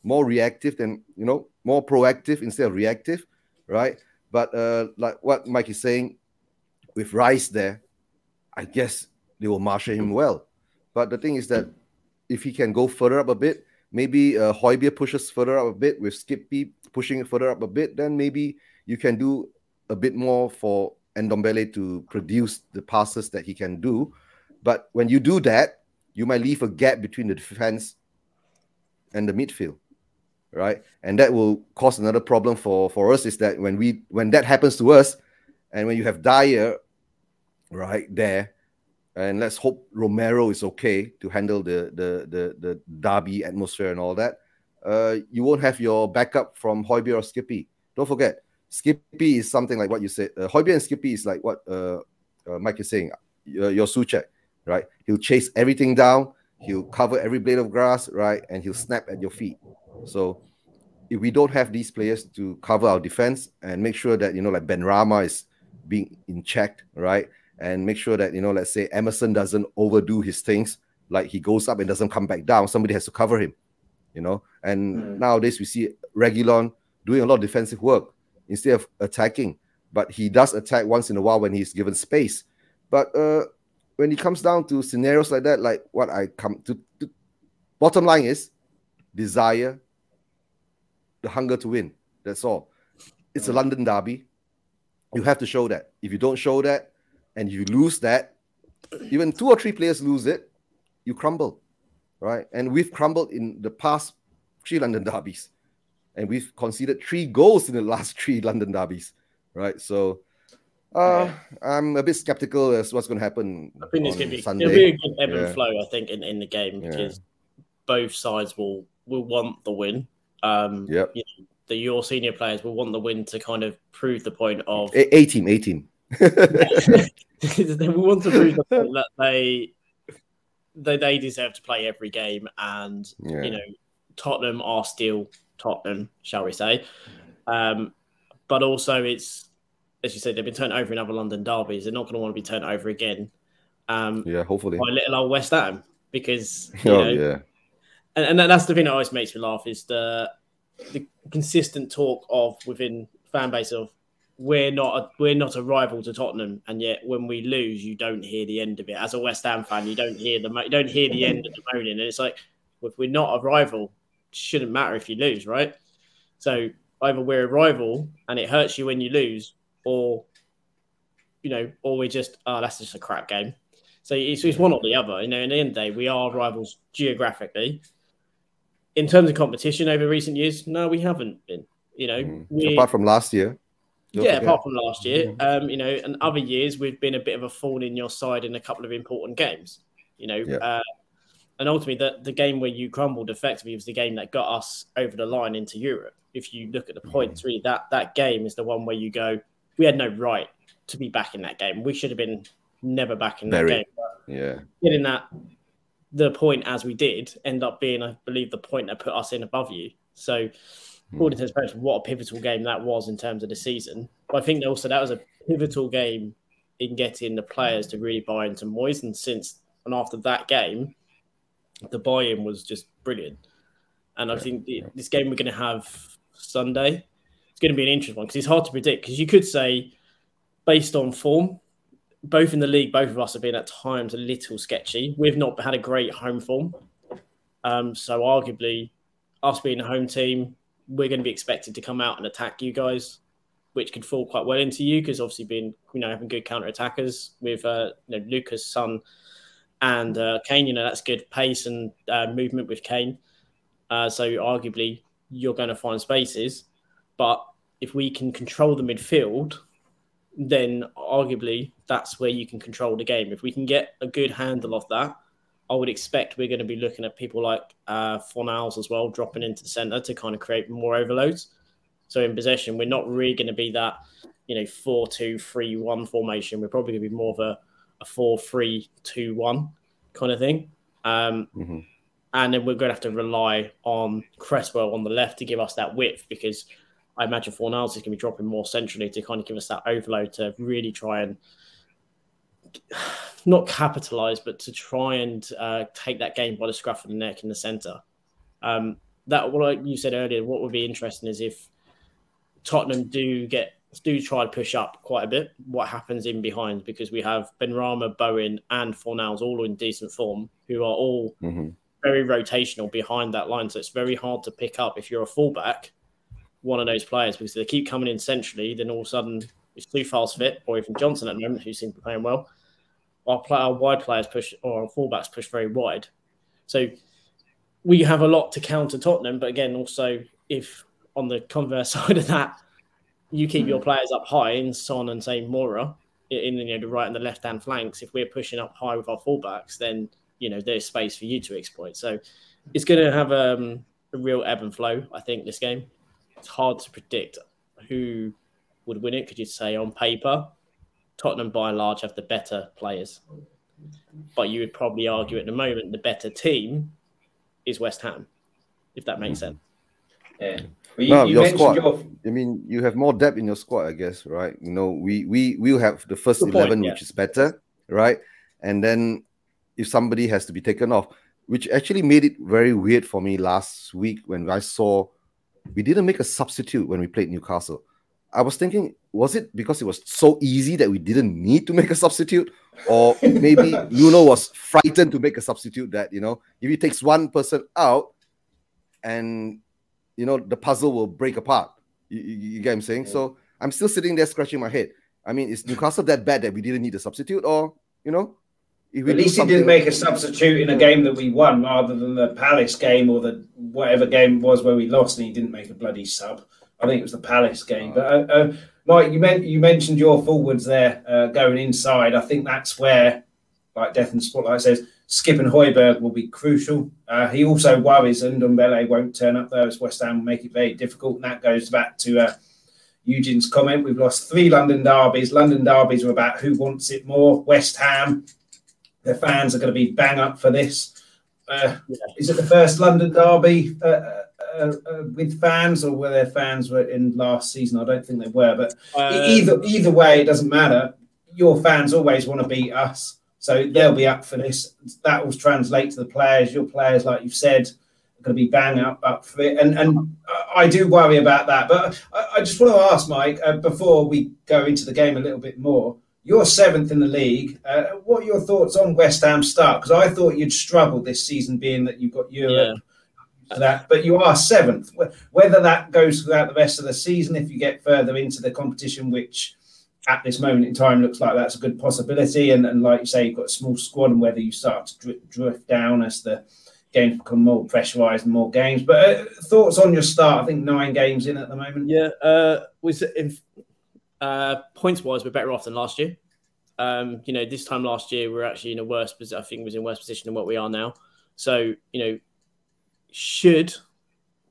more reactive than you know, more proactive instead of reactive, right? But uh, like what Mike is saying, with Rice there, I guess they will marshal him well. But the thing is that if he can go further up a bit, maybe uh, Højbjerg pushes further up a bit with Skippy pushing it further up a bit, then maybe you can do a bit more for Ndombele to produce the passes that he can do. But when you do that, you might leave a gap between the defense and the midfield. right? And that will cause another problem for for us is that when we when that happens to us, and when you have Dier, right there, and let's hope Romero is okay to handle the the the the derby atmosphere and all that. Uh, you won't have your backup from Højbjerg or Skippy. Don't forget, Skippy is something like what you said. Uh, Højbjerg and Skippy is like what uh, uh Mike is saying. Your, your Souček, right? He'll chase everything down. He'll cover every blade of grass, right? And he'll snap at your feet. So if we don't have these players to cover our defense and make sure that you know like Benrahma is being in check, right? And make sure that you know, let's say Emerson doesn't overdo his things, like he goes up and doesn't come back down. Somebody has to cover him, you know. And mm. nowadays we see Reguilon doing a lot of defensive work instead of attacking, but he does attack once in a while when he's given space. But uh, when it comes down to scenarios like that, like what I come to, to bottom line is desire, the hunger to win. That's all. It's a mm. London derby. You have to show that. If you don't show that and you lose that, even two or three players lose it, you crumble, right? And we've crumbled in the past three London derbies, and we've conceded three goals in the last three London derbies, right? So, uh, I'm a bit skeptical as what's going to happen. I think it's going to be Sunday. it'll be a good ebb yeah. and flow. I think in, in the game because yeah. both sides will will want the win. Um, yep. You know, the your senior players will want the win to kind of prove the point of a, a team, a team. *laughs* they want to prove the point that they they they deserve to play every game, and yeah. you know Tottenham are still Tottenham, shall we say? Um, but also, it's as you said, they've been turned over in other London derbies. They're not going to want to be turned over again. Um, yeah, hopefully by little old West Ham because *laughs* you oh know, yeah, and, and that's the thing that always makes me laugh is the the consistent talk of within fan base of we're not a, we're not a rival to Tottenham, and yet when we lose, you don't hear the end of it. As a West Ham fan, you don't hear the you don't hear the end of the moaning, and it's like if we're not a rival, shouldn't matter if you lose, right? So either we're a rival and it hurts you when you lose, or you know, or we're just oh that's just a crap game. So it's, it's one or the other. You know, in the end of the day, we are rivals geographically, in terms of competition over recent years, no, we haven't been. You know, mm. we, apart from last year. Yeah, forget. apart from last year, mm. um, you know, and other years we've been a bit of a thorn in your side in a couple of important games. You know, yeah. uh, and ultimately, the, the game where you crumbled effectively was the game that got us over the line into Europe. If you look at the points, mm. really, that that game is the one where you go, we had no right to be back in that game. We should have been never back in that Very, game. yeah, getting that the point as we did end up being, I believe, the point that put us in above you. So, hmm. according to his parents, what a pivotal game that was in terms of the season. But I think also that was a pivotal game in getting the players to really buy into Moyes. And since and after that game, the buy-in was just brilliant. And I think the, this game we're going to have Sunday, it's going to be an interesting one because it's hard to predict. Because you could say, based on form, both in the league, both of us have been at times a little sketchy. We've not had a great home form. Um, so arguably, us being a home team, we're going to be expected to come out and attack you guys, which could fall quite well into you because obviously being you know having good counter attackers with uh, you know Lucas Son and uh, Kane, you know that's good pace and uh, movement with Kane. Uh, so arguably, you're going to find spaces, but if we can control the midfield then arguably that's where you can control the game. If we can get a good handle of that, I would expect we're going to be looking at people like uh, Fornals as well, dropping into the centre to kind of create more overloads. So in possession, we're not really going to be that, you know, 4 2 3 1 formation. We're probably going to be more of a, a 4 3 2 1 kind of thing. Um, mm-hmm. And then we're going to have to rely on Cresswell on the left to give us that width because I imagine Fornals is going to be dropping more centrally to kind of give us that overload to really try and *sighs* not capitalize, but to try and uh, take that game by the scruff of the neck in the center. Um, that what you said earlier. What would be interesting is if Tottenham do get do try to push up quite a bit. What happens in behind? Because we have Benrahma, Bowen, and Fornals all in decent form, who are all mm-hmm. very rotational behind that line. So it's very hard to pick up if you're a fullback one of those players because they keep coming in centrally. Then all of a sudden, it's Coufal's fit, or even Johnson at the moment, who seems to be playing well. Our, play, our wide players push, or our fullbacks push very wide. So we have a lot to counter Tottenham, but again, also if on the converse *laughs* side of that, you keep your players up high in Son and say Moura in you know, the right and the left hand flanks, if we're pushing up high with our fullbacks, then you know there's space for you to exploit. So it's going to have um, a real ebb and flow. I think this game. It's hard to predict who would win it. Could you say on paper, Tottenham by and large have the better players, but you would probably argue at the moment the better team is West Ham, if that makes sense. Yeah. Well, you, no, you your squad. Your... I mean, you have more depth in your squad, I guess, right? You know, we we will have the first Good eleven, point, yeah. which is better, right? And then if somebody has to be taken off, which actually made it very weird for me last week when I saw we didn't make a substitute when we played Newcastle. I was thinking, was it because it was so easy that we didn't need to make a substitute? Or maybe Nuno was frightened to make a substitute that, you know, if he takes one person out and you know the puzzle will break apart. You, you, you get what I'm saying? Yeah. So I'm still sitting there scratching my head. I mean, is Newcastle that bad that we didn't need a substitute, or you know? At least he didn't make a substitute in a game that we won, rather than the Palace game or the whatever game it was where we lost, and he didn't make a bloody sub. I think it was the Palace game. But uh, uh, Mike, you, meant, you mentioned your forwards there uh, going inside. I think that's where, like Death and Spotlight says, Skipp and Højbjerg will be crucial. Uh, he also worries and Ndombele won't turn up though, as West Ham will make it very difficult. And that goes back to uh, Eugene's comment. We've lost three London derbies. London derbies are about who wants it more. West Ham, their fans are going to be bang up for this. Uh, yeah. Is it the first London derby uh, uh, uh, with fans, or were their fans were in last season? I don't think they were, but either either way, it doesn't matter. Your fans always want to beat us. So they'll be up for this. That will translate to the players. Your players, like you've said, are going to be bang up, up for it. And and I do worry about that. But I, I just want to ask, Mike, uh, before we go into the game a little bit more, you're seventh in the league. Uh, what are your thoughts on West Ham start? Because I thought you'd struggle this season, being that you've got Europe. Yeah. That, but you are seventh. Whether that goes throughout the rest of the season, if you get further into the competition, which at this moment in time looks like that's a good possibility. And, and like you say, you've got a small squad, and whether you start to drift, drift down as the games become more pressurized and more games. But uh, thoughts on your start? I think nine games in at the moment. Yeah, uh, was in uh, points wise, we're better off than last year. Um, you know, this time last year we are actually in a worse position. I think was in worse position than what we are now. So you know, should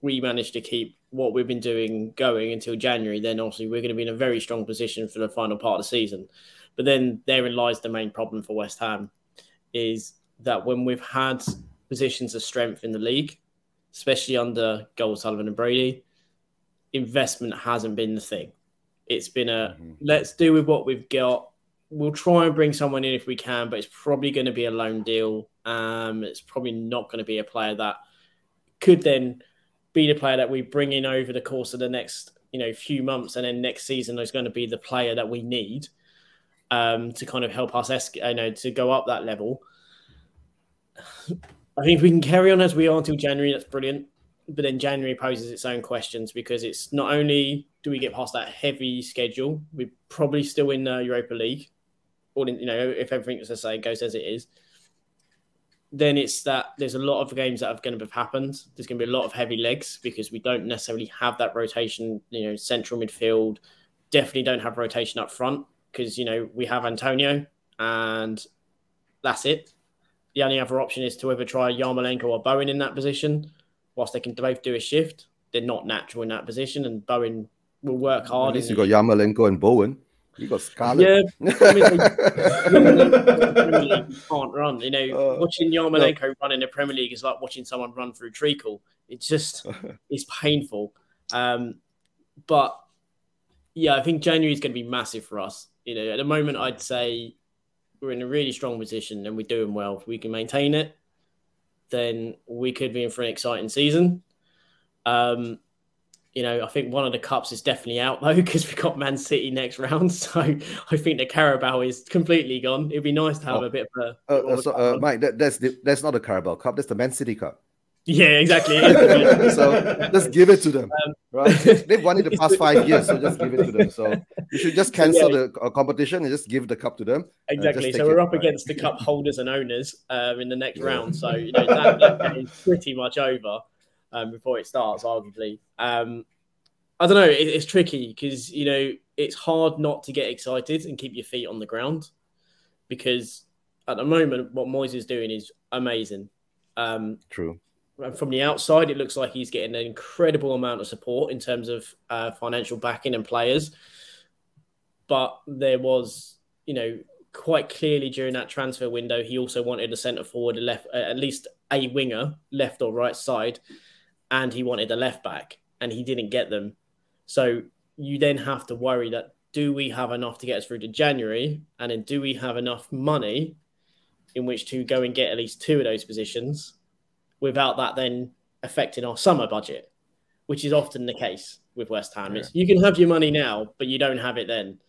we manage to keep what we've been doing going until January, then obviously we're going to be in a very strong position for the final part of the season. But then therein lies the main problem for West Ham is that when we've had positions of strength in the league, especially under Gold Sullivan and Brady, investment hasn't been the thing. It's been a mm-hmm. let's do with what we've got. We'll try and bring someone in if we can, but it's probably going to be a loan deal. Um, it's probably not going to be a player that could then be the player that we bring in over the course of the next you know few months, and then next season is going to be the player that we need um, to kind of help us, es- you know, to go up that level. *sighs* I think if we can carry on as we are until January, that's brilliant. But then January poses its own questions because it's not only do we get past that heavy schedule, we're probably still in the Europa League, or in, you know, if everything as I say goes as it is then it's that there's a lot of games that are going to have happened. There's going to be a lot of heavy legs because we don't necessarily have that rotation. You know, central midfield definitely don't have rotation up front because you know we have Antonio and that's it. The only other option is to either try Yarmolenko or Bowen in that position. Whilst they can both do a shift, they're not natural in that position, and Bowen will work hard. At least you got Yarmolenko and Bowen. You got Scarlett. Yeah, *laughs* I mean, can't run. You know, uh, watching Yarmolenko no. run in the Premier League is like watching someone run through treacle. It's just, *laughs* it's painful. Um, but yeah, I think January is going to be massive for us. You know, at the moment, I'd say we're in a really strong position and we're doing well. If we can maintain it, then we could be in for an exciting season. Um, you know, I think one of the cups is definitely out *laughs* though because we've got Man City next round. *laughs* So I think the Carabao is completely gone. It'd be nice to have oh, a bit of a. Uh, uh, so, uh, Mike, that, that's the, that's not the Carabao Cup. That's the Man City Cup. Yeah, *laughs* exactly. so just give it to them. Um, right? They've won it the past *laughs* five years, so just give it to them. So you should just cancel yeah. the uh, competition and just give the cup to them. Exactly. So we're it, up right? against the cup holders and owners um, in the next round. So you know that, that is pretty much over. um, before it starts, arguably. Um, I don't know. It, it's tricky because you know it's hard not to get excited and keep your feet on the ground because at the moment what Moyes is doing is amazing. Um, True. From the outside, it looks like he's getting an incredible amount of support in terms of uh, financial backing and players. But there was, you know, quite clearly during that transfer window, he also wanted a centre forward, a left, at least a winger, left or right side, and he wanted a left back, and he didn't get them. So you then have to worry that do we have enough to get us through to January? And then do we have enough money in which to go and get at least two of those positions without that then affecting our summer budget, which is often the case with West Ham. Yeah. you can have your money now, but you don't have it then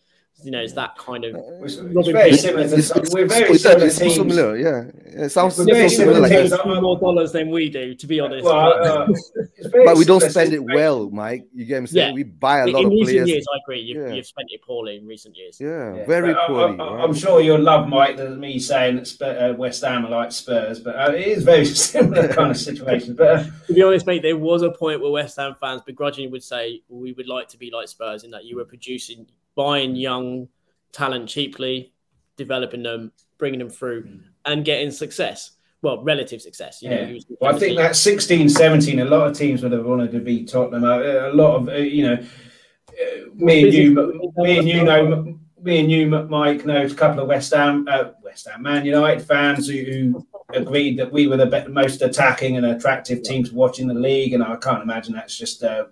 you know, it's that kind of. It's, very similar. To, we're very similar teams. Similar, yeah. It sounds we're very similar. Like more dollars than we do, to be honest. Well, uh, *laughs* but we don't spend it well, Mike. You get what I'm saying? Yeah. We buy a lot in of recent players. years, I agree. You've, yeah. you've, spent it poorly in recent years. Yeah, yeah. very but, poorly. I, am sure you'll love Mike than me saying that Spurs, uh, West Ham are like Spurs, but uh, it is very *laughs* similar *laughs* kind of situation. But uh, to be honest, mate, there was a point where West Ham fans begrudgingly would say we would like to be like Spurs in that you were producing, buying young talent cheaply, developing them, bringing them through, and getting success. Well, relative success. yeah. Know, well, I think that 16, 17, a lot of teams would have wanted to beat Tottenham. A lot of, uh, you know, uh, me and you, me and you know, me and you, Mike, know a couple of West Ham, uh, West Ham, Man United fans who, who agreed that we were the most attacking and attractive teams watching the league, and I can't imagine that's just uh,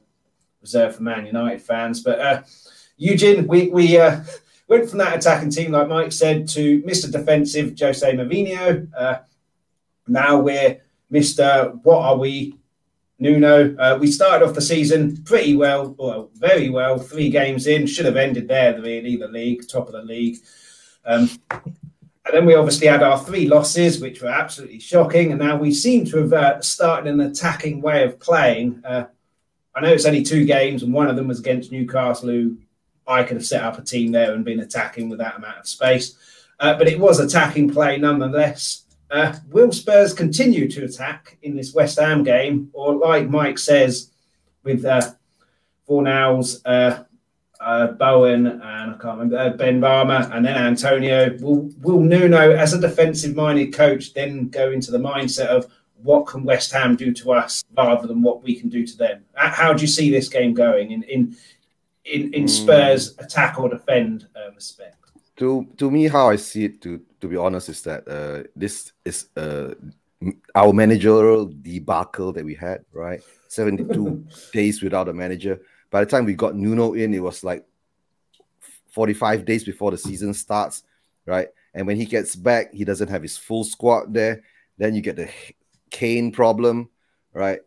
reserved for Man United fans. But uh, Eugene, we we uh, Went from that attacking team, like Mike said, to Mr. Defensive Jose Mourinho. Uh, now we're Mr. What are we? Nuno. Uh, we started off the season pretty well, well, very well. Three games in, should have ended there, really, the league, top of the league. Um, and then we obviously had our three losses, which were absolutely shocking. And now we seem to have uh, started an attacking way of playing. Uh, I know it's only two games, and one of them was against Newcastle, who I could have set up a team there and been attacking with that amount of space. Uh, but it was attacking play nonetheless. Uh, will Spurs continue to attack in this West Ham game, or like Mike says, with uh, Fornals, uh, uh, Bowen, and I can't remember uh, Benrahma, and then Antonio? Will Will Nuno, as a defensive-minded coach, then go into the mindset of what can West Ham do to us rather than what we can do to them? How do you see this game going in in in, in Spurs attack or defend uh, respect. To to me, how I see it, to to be honest, is that uh, this is uh, our managerial debacle that we had, right? 72 *laughs* days without a manager. By the time we got Nuno in, it was like 45 days before the season starts, right? And when he gets back, he doesn't have his full squad there. Then you get the Kane problem, right?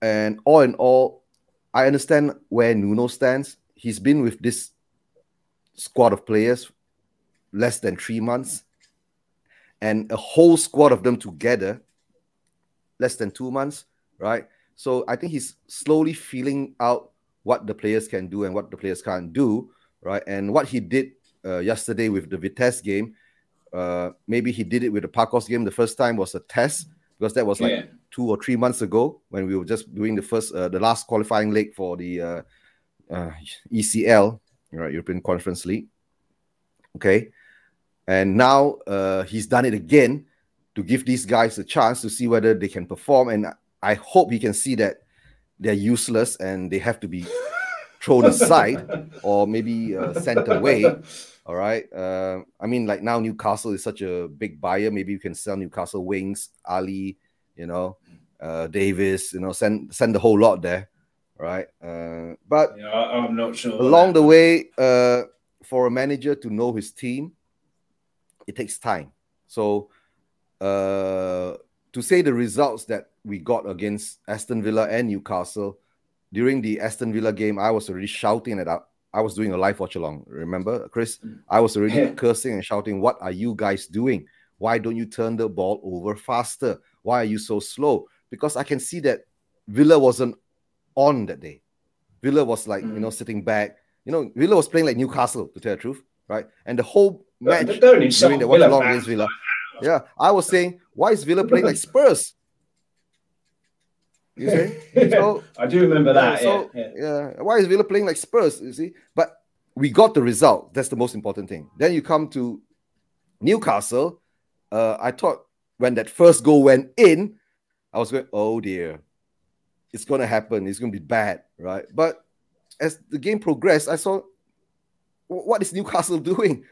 And all in all, I understand where Nuno stands he's been with this squad of players less than three months, and a whole squad of them together less than two months, right? So I think he's slowly feeling out what the players can do and what the players can't do, right? And what he did uh, yesterday with the Vitesse game, uh, maybe he did it with the Pacos game. The first time was a test because that was like yeah. two or three months ago when we were just doing the first, uh, the last qualifying leg for the uh, ECL, right, European Conference League. Okay, and now uh, he's done it again to give these guys a chance to see whether they can perform. And I hope he can see that they're useless and they have to be thrown aside *laughs* or maybe uh, sent away. All right. Uh, I mean, like now Newcastle is such a big buyer. Maybe you can sell Newcastle Winks, Alli, you know, uh, Davies. You know, send send the whole lot there right? Uh, but yeah, I'm not sure. Along the way, uh, for a manager to know his team, it takes time. So, uh, to say the results that we got against Aston Villa and Newcastle during the Aston Villa game, I was already shouting at I was doing a live watch along. Remember, Chris? Mm. I was already *laughs* cursing and shouting, "What are you guys doing? Why don't you turn the ball over faster? Why are you so slow?" Because I can see that Villa wasn't on that day. Villa was like, mm. you know, sitting back. You know, Villa was playing like Newcastle, to tell the truth, right? And the whole match during the watch along against Villa. Yeah, I was saying, why is Villa playing like Spurs? You see? *laughs* So, I do remember that. So, yeah, yeah. yeah. Why is Villa playing like Spurs? You see, but we got the result. That's the most important thing. Then you come to Newcastle. Uh, I thought when that first goal went in, I was going, oh dear, it's going to happen. It's going to be bad, right? But as the game progressed, I saw what is Newcastle *laughs* doing?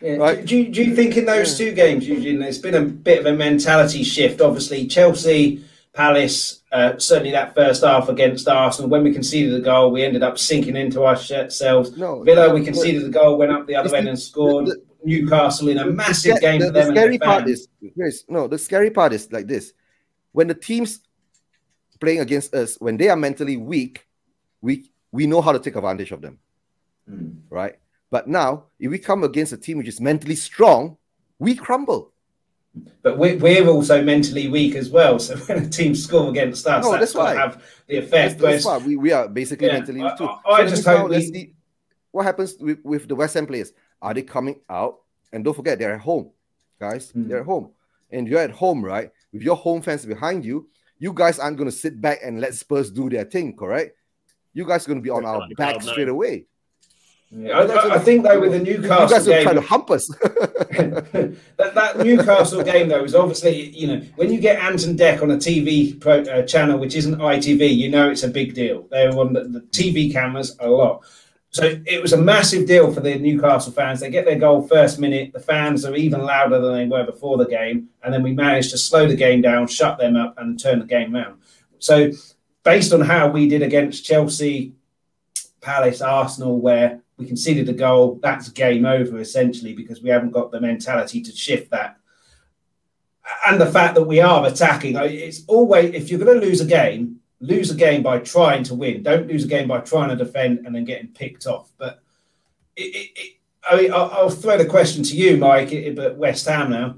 yeah. right? do, do, you think in those yeah. two games, Eugene, there's been a bit of a mentality shift? Obviously, Chelsea, Palace, uh, certainly that first half against Arsenal, when we conceded the goal, we ended up sinking into ourselves. No, Villa, we conceded the goal, went up the other end and scored. The, Newcastle in a massive the, game the, for them. The scary part is, yes, no, the scary part is like this: when the teams playing against us, when they are mentally weak, we we know how to take advantage of them, mm. right? But now, if we come against a team which is mentally strong, we crumble. But we're, we're also mentally weak as well. So *laughs* when a team score against us, no, that's, that's why have the effect. That's, that's why we, we are basically yeah, mentally weak too. I, I so just hope we... what happens with, with the West Ham players. Are they coming out? And don't forget, they're at home, guys. Mm. They're at home. And you're at home, right? With your home fans behind you, you guys aren't going to sit back and let Spurs do their thing, correct? You guys are going to be on our back straight away. Yeah, I, I, think though with the Newcastle game. you guys are trying to hump us. *laughs* *laughs* that, that Newcastle game though is obviously you know when you get Ant and Dec on a TV pro, uh, channel which isn't ITV, you know it's a big deal. They're on the, the, TV cameras a lot. So it was a massive deal for the Newcastle fans. They get their goal first minute. The fans are even louder than they were before the game, and then we managed to slow the game down, shut them up, and turn the game around. So based on how we did against Chelsea, Palace, Arsenal, where we conceded a goal, that's game over essentially because we haven't got the mentality to shift that. And the fact that we are attacking, it's always if you're going to lose a game, lose a game by trying to win. Don't lose a game by trying to defend and then getting picked off. But it, it, it, I mean, I'll, throw the question to you, Mike, but West Ham now.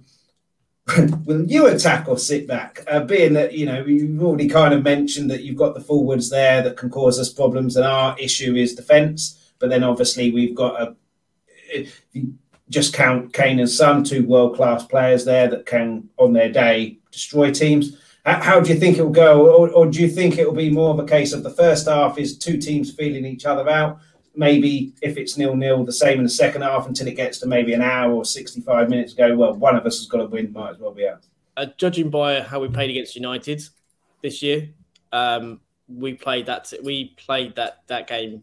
*laughs* Will you attack or sit back? Uh, being that you know you've already kind of mentioned that you've got the forwards there that can cause us problems, and our issue is defence. But then obviously we've got a. Just count Kane and Son, two world class players there that can, on their day, destroy teams. How do you think it will go, or, or do you think it will be more of a case of the first half is two teams feeling each other out? Maybe if it's nil nil, the same in the second half until it gets to maybe an hour or sixty five minutes. Go well, one of us has got to win. Might as well be out. Uh, judging by how we played against United this year, um, we played that we played that that game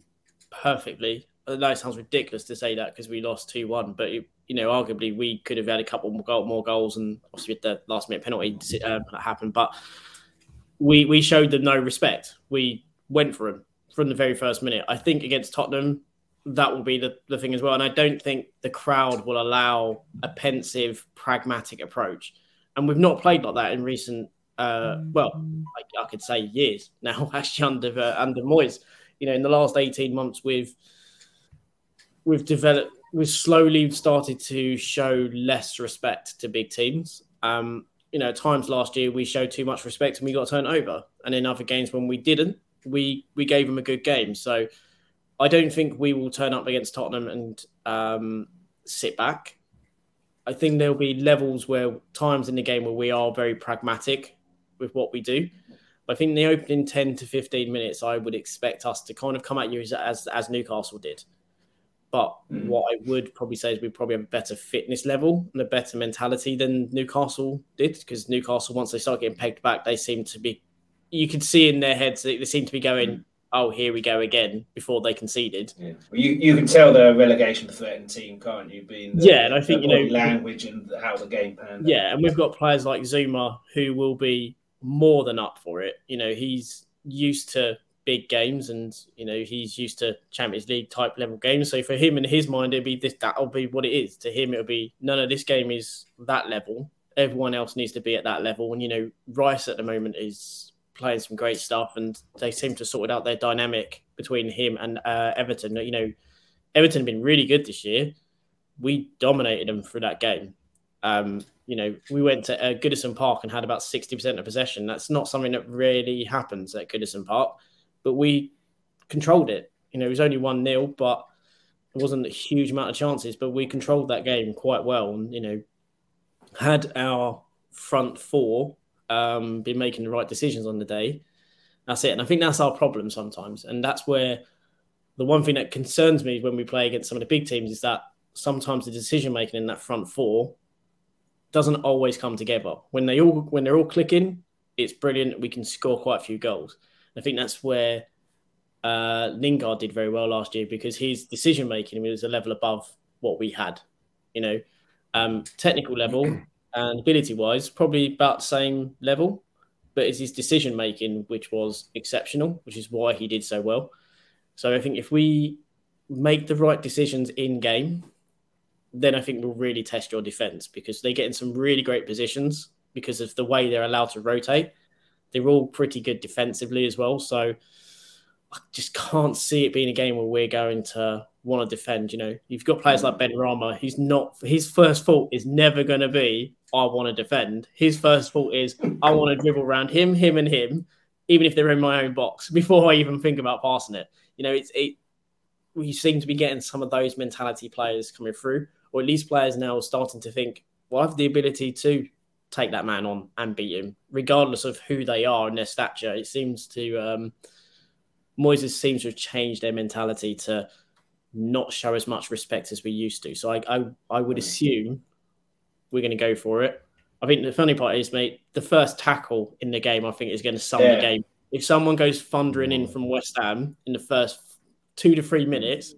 perfectly. I know it sounds ridiculous to say that because we lost 2 1, but it, you know, arguably we could have had a couple more, goals and obviously the last minute penalty uh, that happened. But we we showed them no respect. We went for them from the very first minute. I think against Tottenham, that will be the, the thing as well. And I don't think the crowd will allow a pensive, pragmatic approach. And we've not played like that in recent, uh, well, I, I could say years now, *laughs* actually under uh, under Moyes you know, in the last 18 months, we've we've developed, we've slowly started to show less respect to big teams. Um, you know, at times last year we showed too much respect and we got turned over, and in other games when we didn't, we we gave them a good game. So I don't think we will turn up against Tottenham and um, sit back. I think there'll be levels where times in the game where we are very pragmatic with what we do. I think the opening 10 to 15 minutes, I would expect us to kind of come at you as, as, as Newcastle did. But mm. what I would probably say is we probably have a better fitness level and a better mentality than Newcastle did because Newcastle, once they start getting pegged back, they seem to be, you could see in their heads, they, they seem to be going, mm. oh, here we go again before they conceded. Yeah. Well, you, you can tell they're a relegation threatened team, can't you? Being the, yeah, and I think, you know, language and how the game plan. Yeah, and we've got players like Zouma who will be more than up for it. You know, he's used to big games and you know he's used to Champions League type level games. So for him in his mind, it'll be this that'll be what it is. To him, it'll be no, of this game is that level. Everyone else needs to be at that level. And you know, Rice at the moment is playing some great stuff, and they seem to sort out their dynamic between him and uh, Everton. You know, Everton have been really good this year. We dominated them through that game. Um, you know, we went to uh, Goodison Park and had about 60% of possession. That's not something that really happens at Goodison Park, but we controlled it. You know, it was only 1 0, but it wasn't a huge amount of chances, but we controlled that game quite well. And, you know, had our front four um, been making the right decisions on the day, That's it. And I think that's our problem sometimes. And that's where the one thing that concerns me when we play against some of the big teams is that sometimes the decision making in that front four doesn't always come together. When they all when they're all clicking, it's brilliant. We can score quite a few goals. I think that's where uh, Lingard did very well last year because his decision making was a level above what we had. You know, um, technical level *clears throat* and ability wise, probably about the same level, but it's his decision making which was exceptional, which is why he did so well. So I think if we make the right decisions in game, then I think we'll really test your defense because they get in some really great positions because of the way they're allowed to rotate. They're all pretty good defensively as well. So I just can't see it being a game where we're going to want to defend. You know, you've got players like Benrahma. He's not his first thought is never going to be I want to defend. His first thought is I want to dribble around him, him, and him, even if they're in my own box *laughs* before I even think about passing it. You know, it's it. We seem to be getting some of those mentality players coming through or at least players now starting to think, well, I have the ability to take that man on and beat him, regardless of who they are and their stature. It seems to um, Moyes seems to have changed their mentality to not show as much respect as we used to. So I I, I would assume we're going to go for it. I think the funny part is, mate, the first tackle in the game, I think, is going to sum yeah. the game. If someone goes thundering in from West Ham in the first two to three minutes,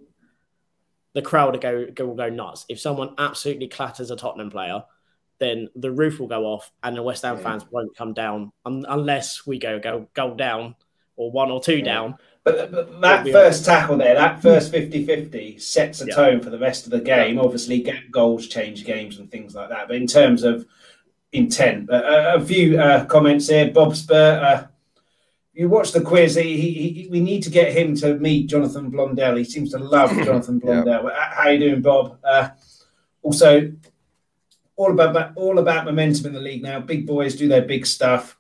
the crowd will go, go will go nuts. If someone absolutely clatters a Tottenham player, then the roof will go off, and the West Ham yeah. fans won't come down un- unless we go go go down or one or two yeah. down. But, but that first tackle there, that first 50-50 sets a yeah. tone for the rest of the game. Obviously, get goals change games and things like that. But in terms of intent, uh, a few uh, comments here. Bob Spur, uh, you watch the quiz. He, he, he, we need to get him to meet Jonathan Blondell. He seems to love *coughs* Jonathan Blondell. How are you doing, Bob? Uh, also, all about all about momentum in the league now. Big boys do their big stuff.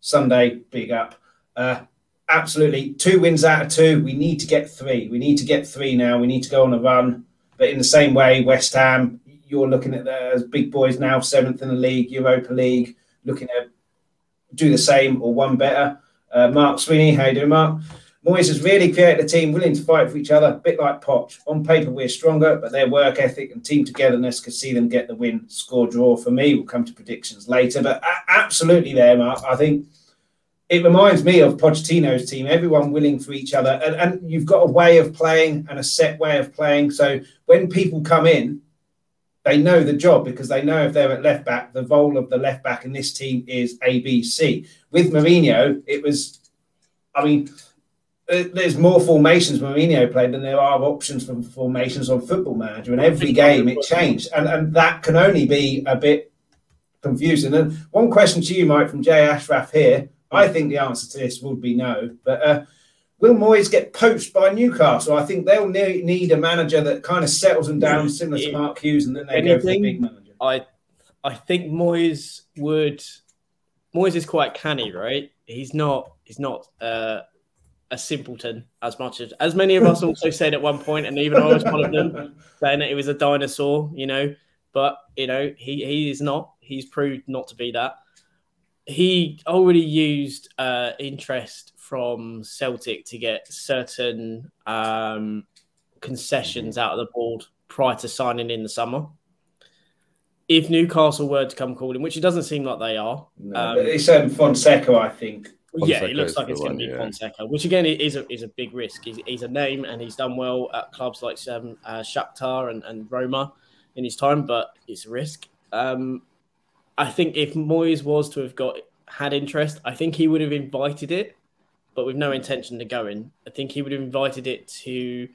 Sunday, big up. Uh, absolutely, two wins out of two. We need to get three. We need to get three now. We need to go on a run. But in the same way, West Ham, you're looking at the as big boys now, seventh in the league, Europa League, looking at do the same or one better. Uh, Mark Sweeney, how you doing, Mark? Moyes has really created a team willing to fight for each other, a bit like Poch. On paper, we're stronger, but their work ethic and team togetherness could see them get the win. Score draw for me. We'll come to predictions later, but absolutely there, Mark. I think it reminds me of Pochettino's team. Everyone willing for each other, and, and you've got a way of playing and a set way of playing. So when people come in, they know the job because they know if they're at left back, the role of the left back in this team is ABC. With Mourinho, it was, I mean, there's more formations Mourinho played than there are options for formations on Football Manager, and every game it changed, and and that can only be a bit confusing. And one question to you, Mike, from Jay Ashraf here. I think the answer to this would be no, but. Uh, Will Moyes get poached by Newcastle? I think they'll need a manager that kind of settles them down, similar to Mark Hughes, and then they Anything, go for the big manager. I, I think Moyes would. Moyes is quite canny, right? He's not. He's not uh, a simpleton as much as as many of us also said at one point, and even I was one of them, *laughs* saying that it was a dinosaur. You know, but you know he he is not. He's proved not to be that. He already used uh, interest from Celtic to get certain um, concessions out of the board prior to signing in the summer. If Newcastle were to come calling, which it doesn't seem like they are, no, um, it's um, Fonseca, I think. Fonseca yeah, it looks like it's going to be yeah. Fonseca, which again is a is a big risk. He's, he's, a name and he's done well at clubs like um, uh, Shakhtar and, and Roma in his time, but it's a risk. Um, I think if Moyes was to have got had interest, I think he would have invited it but with no intention to go in. I think he would have invited it to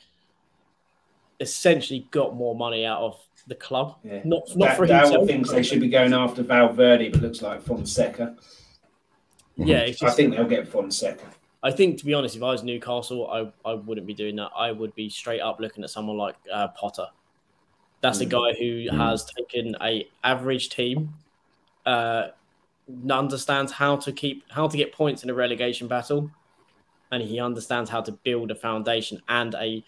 essentially got more money out of the club. Yeah. Not not that, for himself. thinks they should be going after Valverde, but looks like Fonseca. Yeah, just, I think they'll get Fonseca. I think, to be honest, if I was Newcastle, I, I wouldn't be doing that. I would be straight up looking at someone like uh, Potter. That's mm. a guy who mm. has taken a average team, uh, understands how to keep how to get points in a relegation battle, and he understands how to build a foundation and a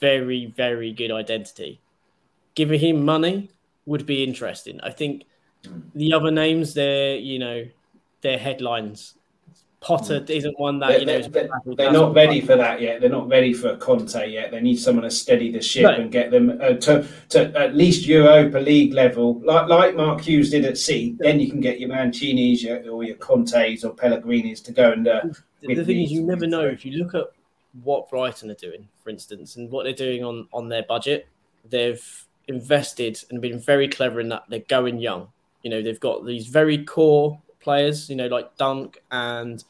very, very good identity. Giving him money would be interesting. I think the other names, they're, you know, their headlines. Potter mm. isn't one that you know. They're, they're not ready for that yet. They're not ready for Conte yet. They need someone to steady the ship no. and get them uh, to to at least Europa League level, like like Mark Hughes did at Sea. Then you can get your Mancini's your, or your Contes or Pellegrini's to go and. Uh, the, the thing is, you never know if you look at what Brighton are doing, for instance, and what they're doing on on their budget. They've invested and been very clever in that they're going young. You know, they've got these very core players, you know, like Dunk and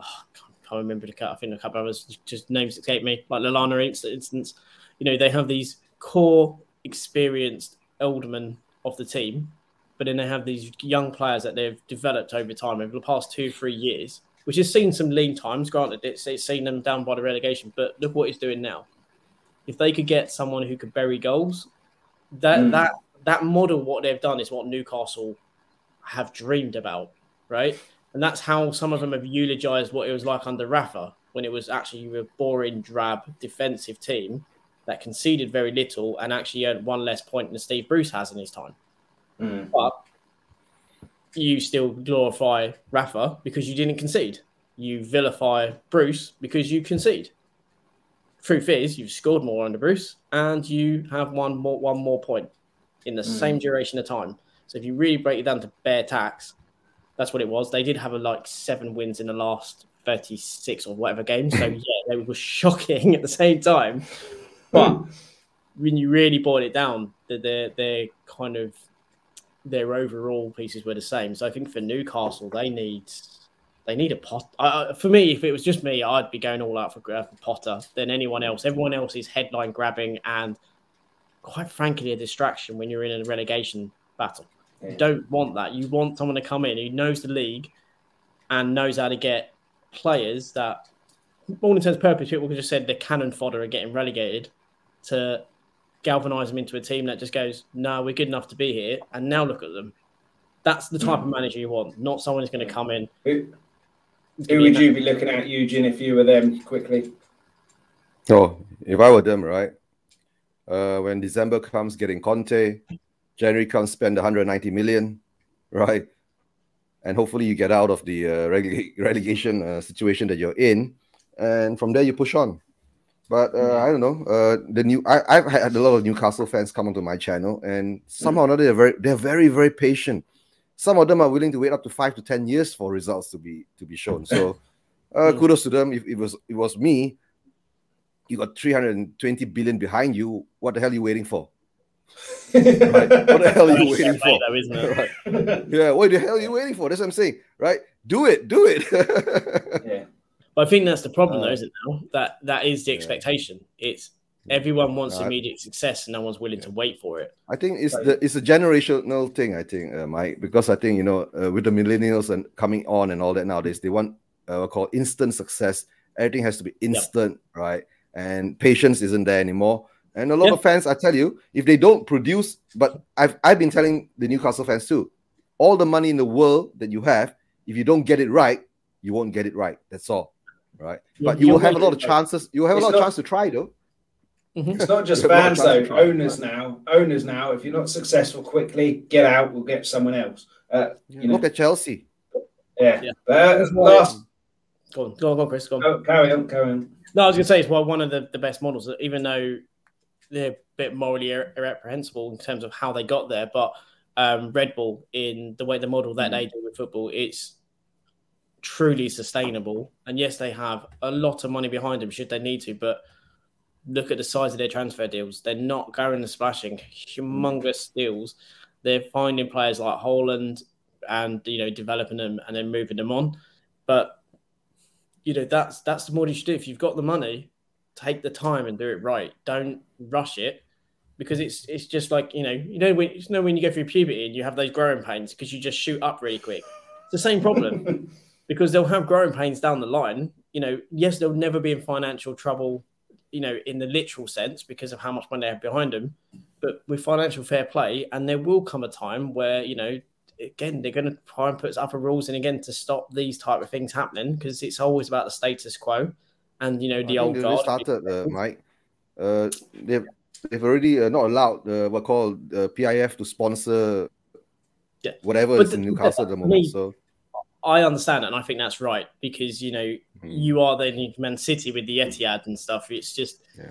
oh, I can't, can't remember the cut. I think a couple of others just names escape me, like Lallana instance. You know, they have these core experienced eldermen of the team, but then they have these young players that they've developed over time over the past two, three years, which has seen some lean times. Granted, it's, it's seen them down by the relegation, but look what he's doing now. If they could get someone who could bury goals, that mm. that that model, what they've done, is what Newcastle have dreamed about right? And that's how some of them have eulogized what it was like under Rafa when it was actually a boring, drab defensive team that conceded very little and actually earned one less point than Steve Bruce has in his time. Mm. But you still glorify Rafa because you didn't concede. You vilify Bruce because you concede. Truth is, you've scored more under Bruce and you have one more one more point in the mm. same duration of time. So if you really break it down to bare tax, that's what it was. They did have a, like seven wins in the last 36 or whatever games. So *laughs* yeah, they were shocking at the same time. But when you really boil it down, they're, they're kind of their overall pieces were the same. So I think for Newcastle, they need they need a pot. Uh, for me, if it was just me, I'd be going all out for, uh, for Potter than anyone else. Everyone else is headline grabbing and quite frankly a distraction when you're in a relegation battle. You don't want that. You want someone to come in who knows the league and knows how to get players that, all intents and purposes, people just said the cannon fodder are getting relegated to galvanize them into a team that just goes, no, we're good enough to be here. And now look at them. That's the type of hmm. manager you want, not someone who's going to come in. Who, who would you be looking at, Eugene, if you were them quickly? Oh, if I were them, right? Uh, when December comes, getting Conte, January comes, spend 190 million, right? And hopefully you get out of the uh, releg- *laughs* relegation uh, situation that you're in, and from there you push on. But uh. I don't know. Uh, the new I, have had a lot of Newcastle fans come onto my channel, and somehow or they're very they're very very patient. Some of them are willing to wait up to five to ten years for results to be to be shown. So, uh, mm. kudos to them. If it was it was me, you got 320 billion behind you. What the hell are you waiting for? Right? What the hell are you waiting for? Though. Right. Yeah, what the hell are you waiting for? That's what I'm saying, right? Do it, do it. *laughs* yeah. But I think that's the problem, uh, though, isn't it? Now that that is the expectation. Yeah. It's everyone wants right. immediate success, and no one's willing yeah. to wait for it. I think it's the it's a generational thing. I think, uh, Mike, because I think you know uh, with the millennials and coming on and all that nowadays, they want uh, called instant success. Everything has to be instant, yep. right? And patience isn't there anymore. And a lot of fans, I tell you, if they don't produce, but I've I've been telling the Newcastle fans too, all the money in the world that you have, if you don't get it right, you won't get it right. That's all. Right. Yeah, but you will have a lot of chances. You will have a lot not, of chance to try though. Mm-hmm. It's not just *laughs* fans though, owners now. Owners now, if you're not successful quickly, get out, we'll get someone else. Uh, you know. Look at Chelsea. Yeah. yeah. But, uh, last Go on, go on, go on, Chris. Go on. Oh, carry on, carry on. No, I was going to say it's well, one of the, the best models, even though they're a bit morally irreprehensible in terms of how they got there. But um, Red Bull, in the way the model that they do with football, it's truly sustainable. And yes, they have a lot of money behind them should they need to, but look at the size of their transfer deals. They're not going and splashing humongous deals. They're finding players like Haaland and you know developing them and then moving them on. But you know that's that's the more you should do. If you've got the money, take the time and do it right. Don't rush it because it's it's just like you know you know when you know when you go through puberty and you have those growing pains because you just shoot up really quick. It's the same problem *laughs* because they'll have growing pains down the line. You know, yes, they'll never be in financial trouble. You know, in the literal sense because of how much money they have behind them, but with financial fair play, and there will come a time where you know again they're going to try and put other rules in again to stop these type of things happening because it's always about the status quo and you know the I old guard. started, uh, Mike. Uh, they've they've already uh, not allowed uh, what called uh, PIF to sponsor yeah. whatever but is the, in Newcastle at the moment. Me, so I understand and I think that's right because you know mm. you are then Man City with the Etihad and stuff. It's just yeah.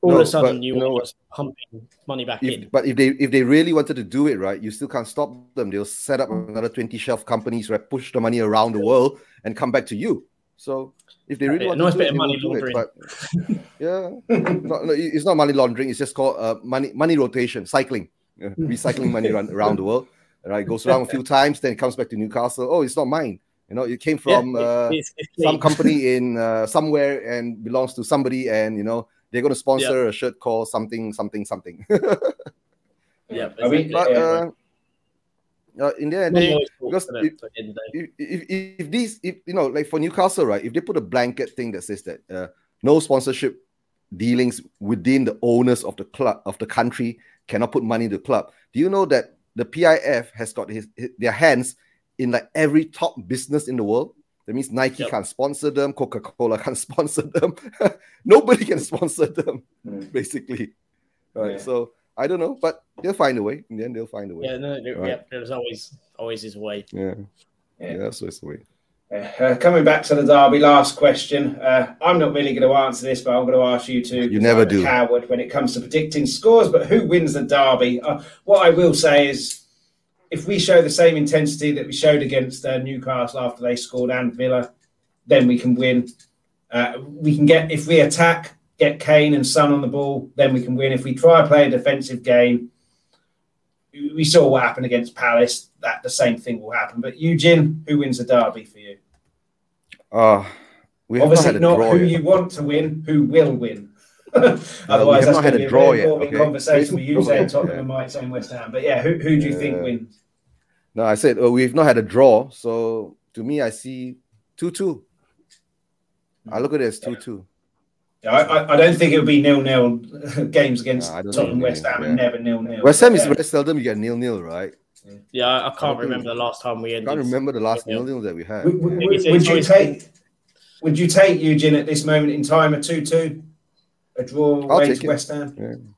all no, of a sudden you, know, want pumping money back if, in. But if they if they really wanted to do it right, you still can't stop them. They'll set up another twenty shelf companies, right? Push the money around the world and come back to you. So if they really yeah, want nice to do it, money laundering. It, but *laughs* yeah, not, no, it's not money laundering. It's just called uh, money money rotation, cycling, uh, recycling money around, around the world. Right, goes around a few *laughs* times, then it comes back to Newcastle. Oh, it's not mine. You know, it came from yeah, uh, it's, it's some company *laughs* in uh, somewhere and belongs to somebody, and you know they're going to sponsor yeah. a shirt called something, something, something. yeah, I mean, but, uh, in the end, they, because if, if, if, if, these, if you know, like for Newcastle, right, if they put a blanket thing that says that uh, no sponsorship dealings within the owners of the club of the country cannot put money in the club. Do you know that the PIF has got his, his their hands in like every top business in the world? That means Nike yep. can't sponsor them, Coca Cola can't *laughs* sponsor them, *laughs* nobody can sponsor them, mm. basically. Right. Yeah. So I don't know, but they'll find a way. In the end, they'll find a way. Yeah, no, right. yeah, there's always always his way. Yeah, yeah, yeah that's always the way. Uh, coming back to the derby, last question. Uh, I'm not really going to answer this, but I'm going to ask you to. You never do. Coward when it comes to predicting scores, but who wins the derby? Uh, what I will say is, if we show the same intensity that we showed against uh, Newcastle after they scored and Villa, then we can win. Uh, we can get if we attack, get Kane and Son on the ball, then we can win. If we try to play a defensive game, we saw what happened against Palace. That the same thing will happen. But Eugene, who wins the derby for you? Uh we obviously not, not who yet. you want to win, who will win. *laughs* *laughs* Otherwise, no, that's going to be a draw very yet, okay? conversation with you *laughs* saying Tottenham yeah. and Mike saying West Ham. But yeah, who, who do you yeah. think wins? No, I said uh, we've not had a draw. So to me, I see 2 2. I look at it as 2 2. I, I, don't think it would be nil nil *laughs* games against no, Tottenham, West Ham, yeah. and never nil nil. West Ham is very seldom you get nil nil, right? Yeah, I, I can't remember the last time we ended. I can't remember the last nil nil that we had. Would, would, would, would you take? Would you take Eugene at this moment in time a two two, a draw away to West Ham?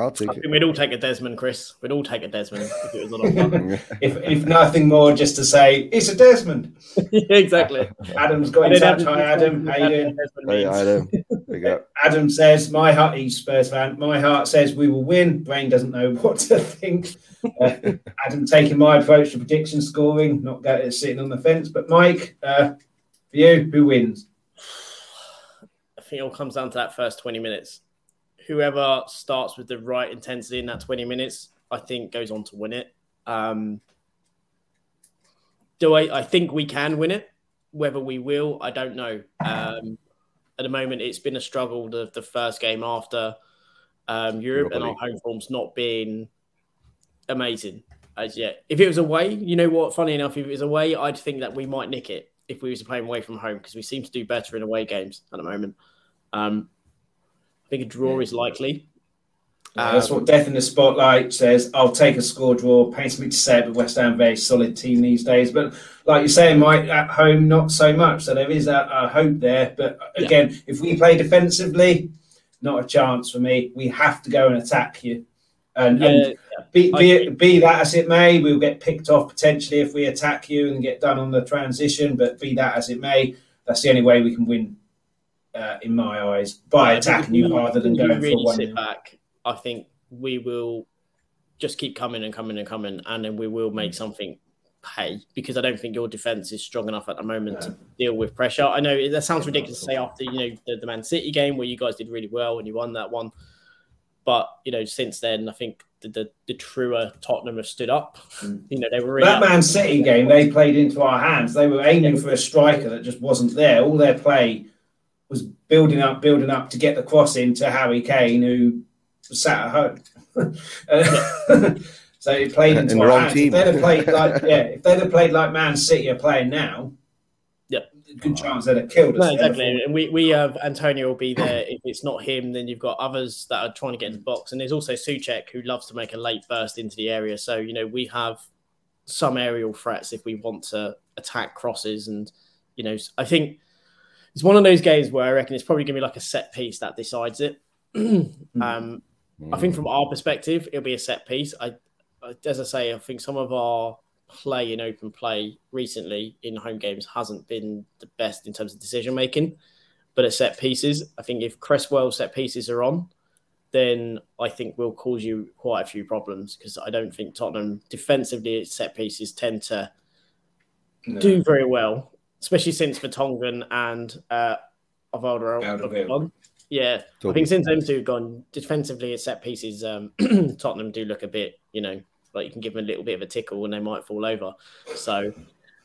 Yeah. I'll take I it. We'd all take a Desmond, Chris. We'd all take a Desmond if it was a *laughs* if, if nothing more, just to say it's a Desmond. *laughs* exactly. Adam's got in touch. Hi, Adam. How you doing? Hey, Adam. *laughs* Adam says, "My heart, he's Spurs fan. My heart says we will win. Brain doesn't know what to think." Uh, Adam taking my approach to prediction scoring, not going sitting on the fence. But Mike, uh, for you, who wins? *sighs* I think it all comes down to that first twenty minutes whoever starts with the right intensity in that 20 minutes, I think goes on to win it. Um, do I? I think we can win it. Whether we will, I don't know. Um, at the moment, it's been a struggle. The, the first game after um, Europe and our home form's not been amazing as yet. If it was away, you know what? Funny enough, if it was away, I'd think that we might nick it if we was playing away from home because we seem to do better in away games at the moment. Um, I think a draw is likely. Yeah, that's what Death in the Spotlight says. I'll take a score draw. Pains me to say it, but West Ham very solid team these days. But like you're saying, Mike, at home not so much. So there is a, a hope there. But again, yeah. if we play defensively, not a chance for me. We have to go and attack you. And, yeah, and be, be, be, that as it may, we'll get picked off potentially if we attack you and get done on the transition. But be that as it may, that's the only way we can win uh, in my eyes, by attacking you rather than going really for one. Sit back. I think we will just keep coming and coming and coming, and then we will make something pay because I don't think your defense is strong enough at the moment yeah. to deal with pressure. I know that sounds ridiculous to say after you know the, the, Man City game where you guys did really well and you won that one, but you know since then I think the the, the truer Tottenham have stood up. Mm. *laughs* You know they were really that Man City game they played into our hands. They were aiming for a striker that just wasn't there. All their play was building up, building up to get the cross into Harry Kane, who sat at home. *laughs* Uh, *laughs* so he played into the wrong hands. team. If they'd have played like yeah, if they'd have played like Man City are playing now, yeah, good chance they'd have killed us. No, exactly. And we, we have Antonio will be there. if it's not him, then you've got others that are trying to get in the box. And there's also Soucek who loves to make a late burst into the area. So, you know, we have some aerial threats if we want to attack crosses. And, you know, I think it's one of those games where I reckon it's probably going to be like a set piece that decides it. *clears throat* um, I think from our perspective, it'll be a set piece. I, as I say, I think some of our play in open play recently in home games hasn't been the best in terms of decision making. But at set pieces, I think if Cresswell set pieces are on, then I think we'll cause you quite a few problems because I don't think Tottenham defensively at set pieces tend to no. do very well, especially since Vertonghen and uh, Alvaro have gone. Yeah, I think since them two have gone defensively at set pieces, um, *clears throat* Tottenham do look a bit, you know, like you can give them a little bit of a tickle and they might fall over. So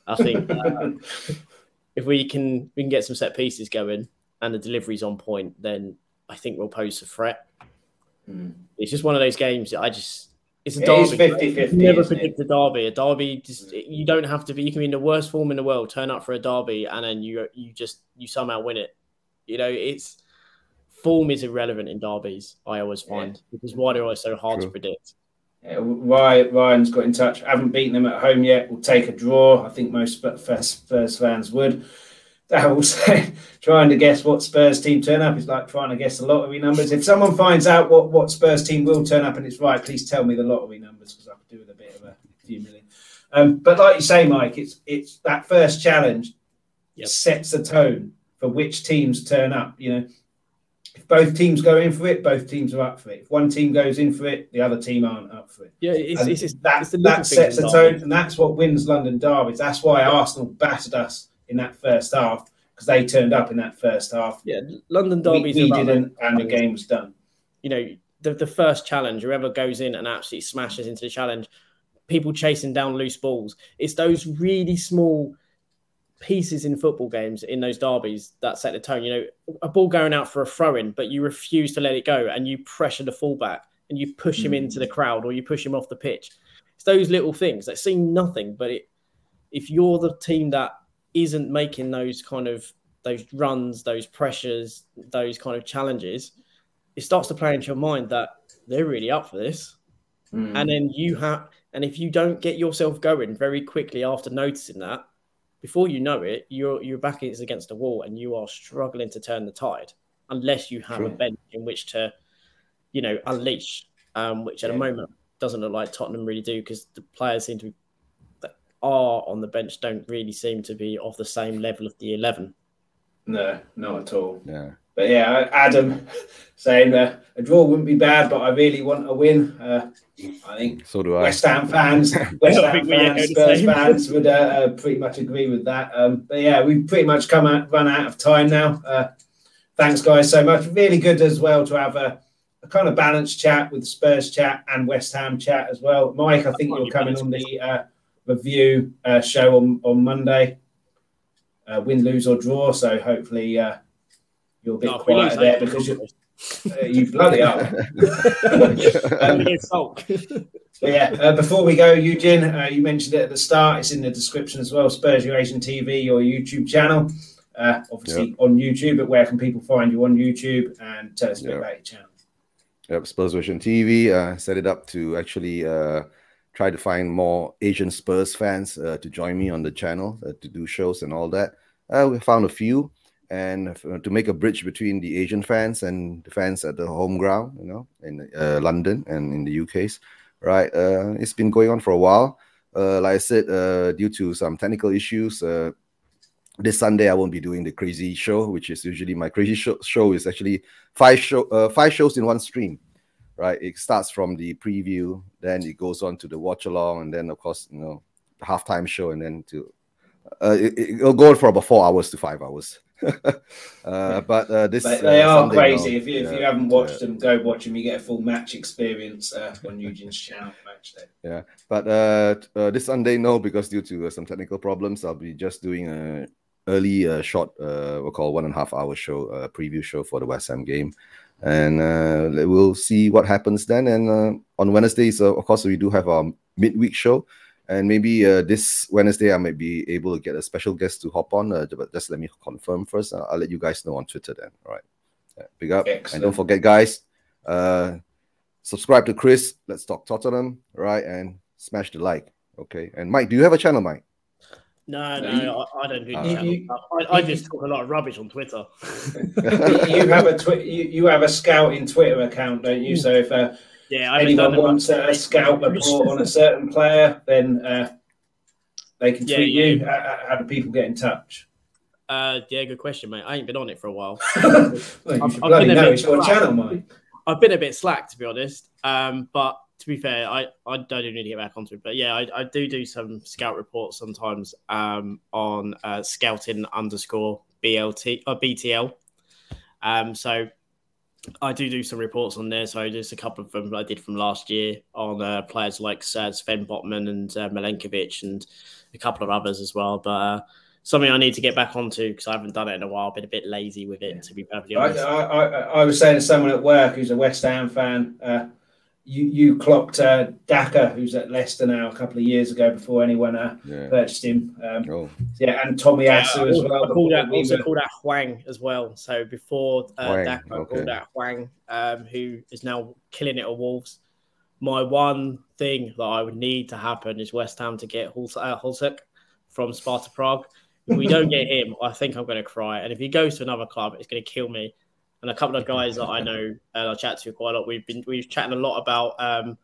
I think uh, *laughs* if we can we can get some set pieces going and the delivery's on point, then I think we'll pose a threat. Mm. It's just one of those games that I just it's a it derby. 50, 50, never predict a derby. A derby just you don't have to be. You can be in the worst form in the world, turn up for a derby, and then you you just you somehow win it. You know, it's form is irrelevant in derbies. I always find yeah. because why they're always so hard True. to predict. Yeah, Ryan, Ryan's got in touch. Haven't beaten them at home yet. We'll take a draw. I think most Spurs fans would. That will say, *laughs* trying to guess what Spurs team turn up is like trying to guess the lottery numbers. If someone finds out what, what Spurs team will turn up and it's right, please tell me the lottery numbers because I could do with a bit of a few million. Um, but like you say, Mike, it's it's that first challenge yep. sets the tone for which teams turn up. You know, if both teams go in for it, both teams are up for it. If one team goes in for it, the other team aren't up for it. Yeah, it's, it's, it's that, it's that sets the tone, and that's what wins London derbies. That's why Arsenal battered us in that first half because they turned up in that first half. Yeah, London derbies. We, we didn't, and the game was done. You know, the, the first challenge, whoever goes in and absolutely smashes into the challenge, people chasing down loose balls. It's those really small pieces in football games in those derbies that set the tone. You know, a ball going out for a throw in, but you refuse to let it go and you pressure the fullback and you push him mm. into the crowd or you push him off the pitch. It's those little things that seem nothing, but it, if you're the team that isn't making those kind of those runs, those pressures, those kind of challenges, it starts to play into your mind that they're really up for this. Mm. And then you have, and if you don't get yourself going very quickly after noticing that, before you know it, your your back is against the wall and you are struggling to turn the tide unless you have True. a bench in which to, you know, unleash, um, which at yeah. the moment doesn't look like Tottenham really do because the players seem to be are on the bench don't really seem to be of the same level of the 11. No, not at all. Yeah. But yeah, Adam *laughs* saying uh, a draw wouldn't be bad, but I really want a win. Uh, I think so do I. West Ham fans, *laughs* West Ham fans, Spurs fans would uh, uh, pretty much agree with that. Um, but yeah, we've pretty much come out, run out of time now. Uh, thanks, guys, so much. Really good as well to have a, a, kind of balanced chat with Spurs chat and West Ham chat as well. Mike, I think you're coming on the uh, review uh, show on, on Monday. Uh, win, lose, or draw. So hopefully uh, you're a bit no, quiet there because you're, uh, you bloody are. *laughs* um, yeah, uh, before we go, Eugene, uh, you mentioned it at the start. It's in the description as well. Spurs Vision TV, your YouTube channel. Uh, obviously yep. on YouTube, but where can people find you on YouTube and tell us a bit yep. about your channel? Yep, Spurs Vision TV. Uh, set it up to actually uh, try to find more Asian Spurs fans uh, to join me on the channel uh, to do shows and all that. Uh, we found a few, and uh, to make a bridge between the Asian fans and the fans at the home ground, you know, in uh, London and in the UK's. Right, uh, it's been going on for a while. like I said, due to some technical issues, this Sunday I won't be doing the crazy show, which is usually my crazy show. Show is actually five show, five shows in one stream right? It starts from the preview, then it goes on to the watch along, and then of course, you know, halftime show, and then to uh, it, will go for about four hours to five hours. *laughs* uh, but uh, this but they uh, are Sunday crazy. if you, if you haven't watched them, go watch them. You get a full match experience uh, on Eugene's channel. Match day. Yeah, but uh, uh, this Sunday no, because due to some technical problems, I'll be just doing a early uh, short, uh, we'll call one and a half hour show, uh, preview show for the West Ham game and uh, we'll see what happens then. And uh, on Wednesdays, uh, of course, we do have our midweek show, and maybe uh, this Wednesday I might be able to get a special guest to hop on. Uh, but just let me confirm first. Uh, I'll let you guys know on Twitter then. All right, yeah, big up, Excellent. and don't forget, guys, Uh subscribe to Chris. Let's talk Tottenham, right? And smash the like. Okay. And Mike, do you have a channel, Mike? No, no, you, I, I, don't do uh, you, I, I, just talk a lot of rubbish on Twitter. *laughs* you have a twi- you, you have a scouting Twitter account, don't you? So if uh, yeah, anyone wants a, a scout report on a certain player, then uh, they can tweet yeah, you. How, how, do people get in touch? Uh, yeah, good question, mate. I ain't been on it for a while. *laughs* well, you I've, should bloody know it's your channel, mate. I've been a bit slack, to be honest. Um, but to be fair, I, I don't even need to get back onto it. But yeah, I, I do do some scout reports sometimes um, on uh, scouting underscore BLT or uh, BTL. Um, so I do do some reports on there. So just a couple of them I did from last year on uh, players like uh, Sven Botman and uh, Milenkovic and a couple of others as well. But uh, something I need to get back onto because I haven't done it in a while. I've been a bit lazy with it, to be perfectly honest. I, I, I, was saying to someone at work who's a West Ham fan, uh, you you clocked uh, Daka, who's at Leicester now, a couple of years ago before anyone uh, yeah. purchased him. Um, oh. Yeah, and Tommy yeah, as well. I called out, also were... called out Hwang as well. So before uh, Daka, okay. I called out Hwang, um, who is now killing it at Wolves. My one thing that I would need to happen is West Ham to get Huls- uh, from Sparta Prague. If we don't get him, I think I'm going to cry. And if he goes to another club, it's going to kill me and a couple of guys that I know and I chat to quite a lot. We've been we've chatting a lot about um,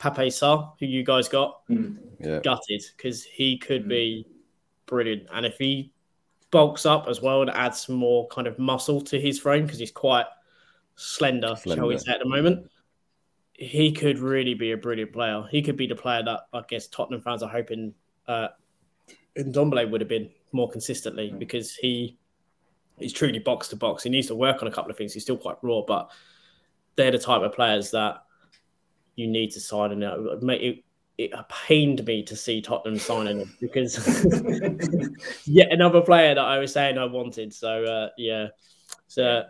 Pape Sarr, who you guys got mm. yeah. gutted because he could mm. be brilliant, and if he bulks up as well and adds some more kind of muscle to his frame because he's quite slender, slender, shall we say, at the moment. He could really be a brilliant player. He could be the player that I guess Tottenham fans are hoping uh, Ndombele would have been more consistently because he he's truly box to box. He needs to work on a couple of things. He's still quite raw, but they're the type of players that you need to sign. And it, it, it pained me to see Tottenham signing him because *laughs* yet another player that I was saying I wanted. So uh, yeah, so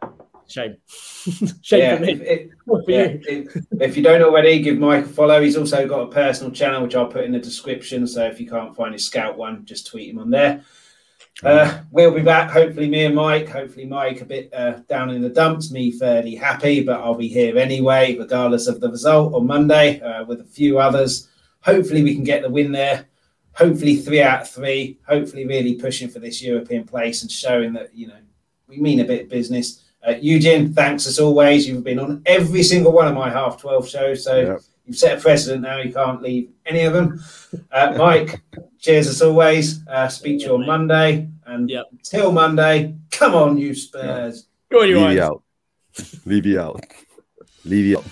shame, *laughs* shame yeah, for me. If, *laughs* yeah, if, if, you don't already, give Mike a follow. He's also got a personal channel which I'll put in the description. So if you can't find his scout one, just tweet him on there. Uh, we'll be back. Hopefully, me and Mike. Hopefully, Mike a bit uh, down in the dumps. Me fairly happy, but I'll be here anyway, regardless of the result on Monday uh, with a few others. Hopefully, we can get the win there. Hopefully, three out of three. Hopefully, really pushing for this European place and showing that you know we mean a bit of business. Uh, Eugene, thanks as always. You've been on every single one of my half twelve shows, so. Yep you've set a precedent now. You can't leave any of them. Uh, Mike, cheers as always. Uh, speak to you on Monday. And yep. till Monday, come on, you Spurs. Go on, you Leave you out. Leave you out. Leave you out.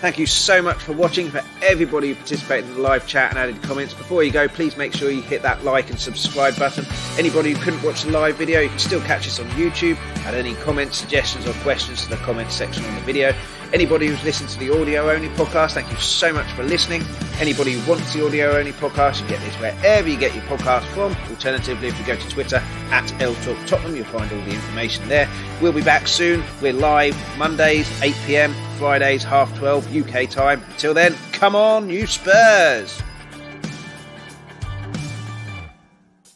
Thank you so much for watching. For everybody who participated in the live chat and added comments. Before you go, please make sure you hit that like and subscribe button. Anybody who couldn't watch the live video, you can still catch us on YouTube. Add any comments, suggestions, or questions to the comments section on the video. Anybody who's listened to the audio only podcast, thank you so much for listening. Anybody who wants the audio only podcast, you get this wherever you get your podcast from. Alternatively, if you go to Twitter at L Talk Tottenham, you'll find all the information there. We'll be back soon. We're live Mondays, 8 pm, Fridays, half 12 UK time. Until then, come on, you Spurs!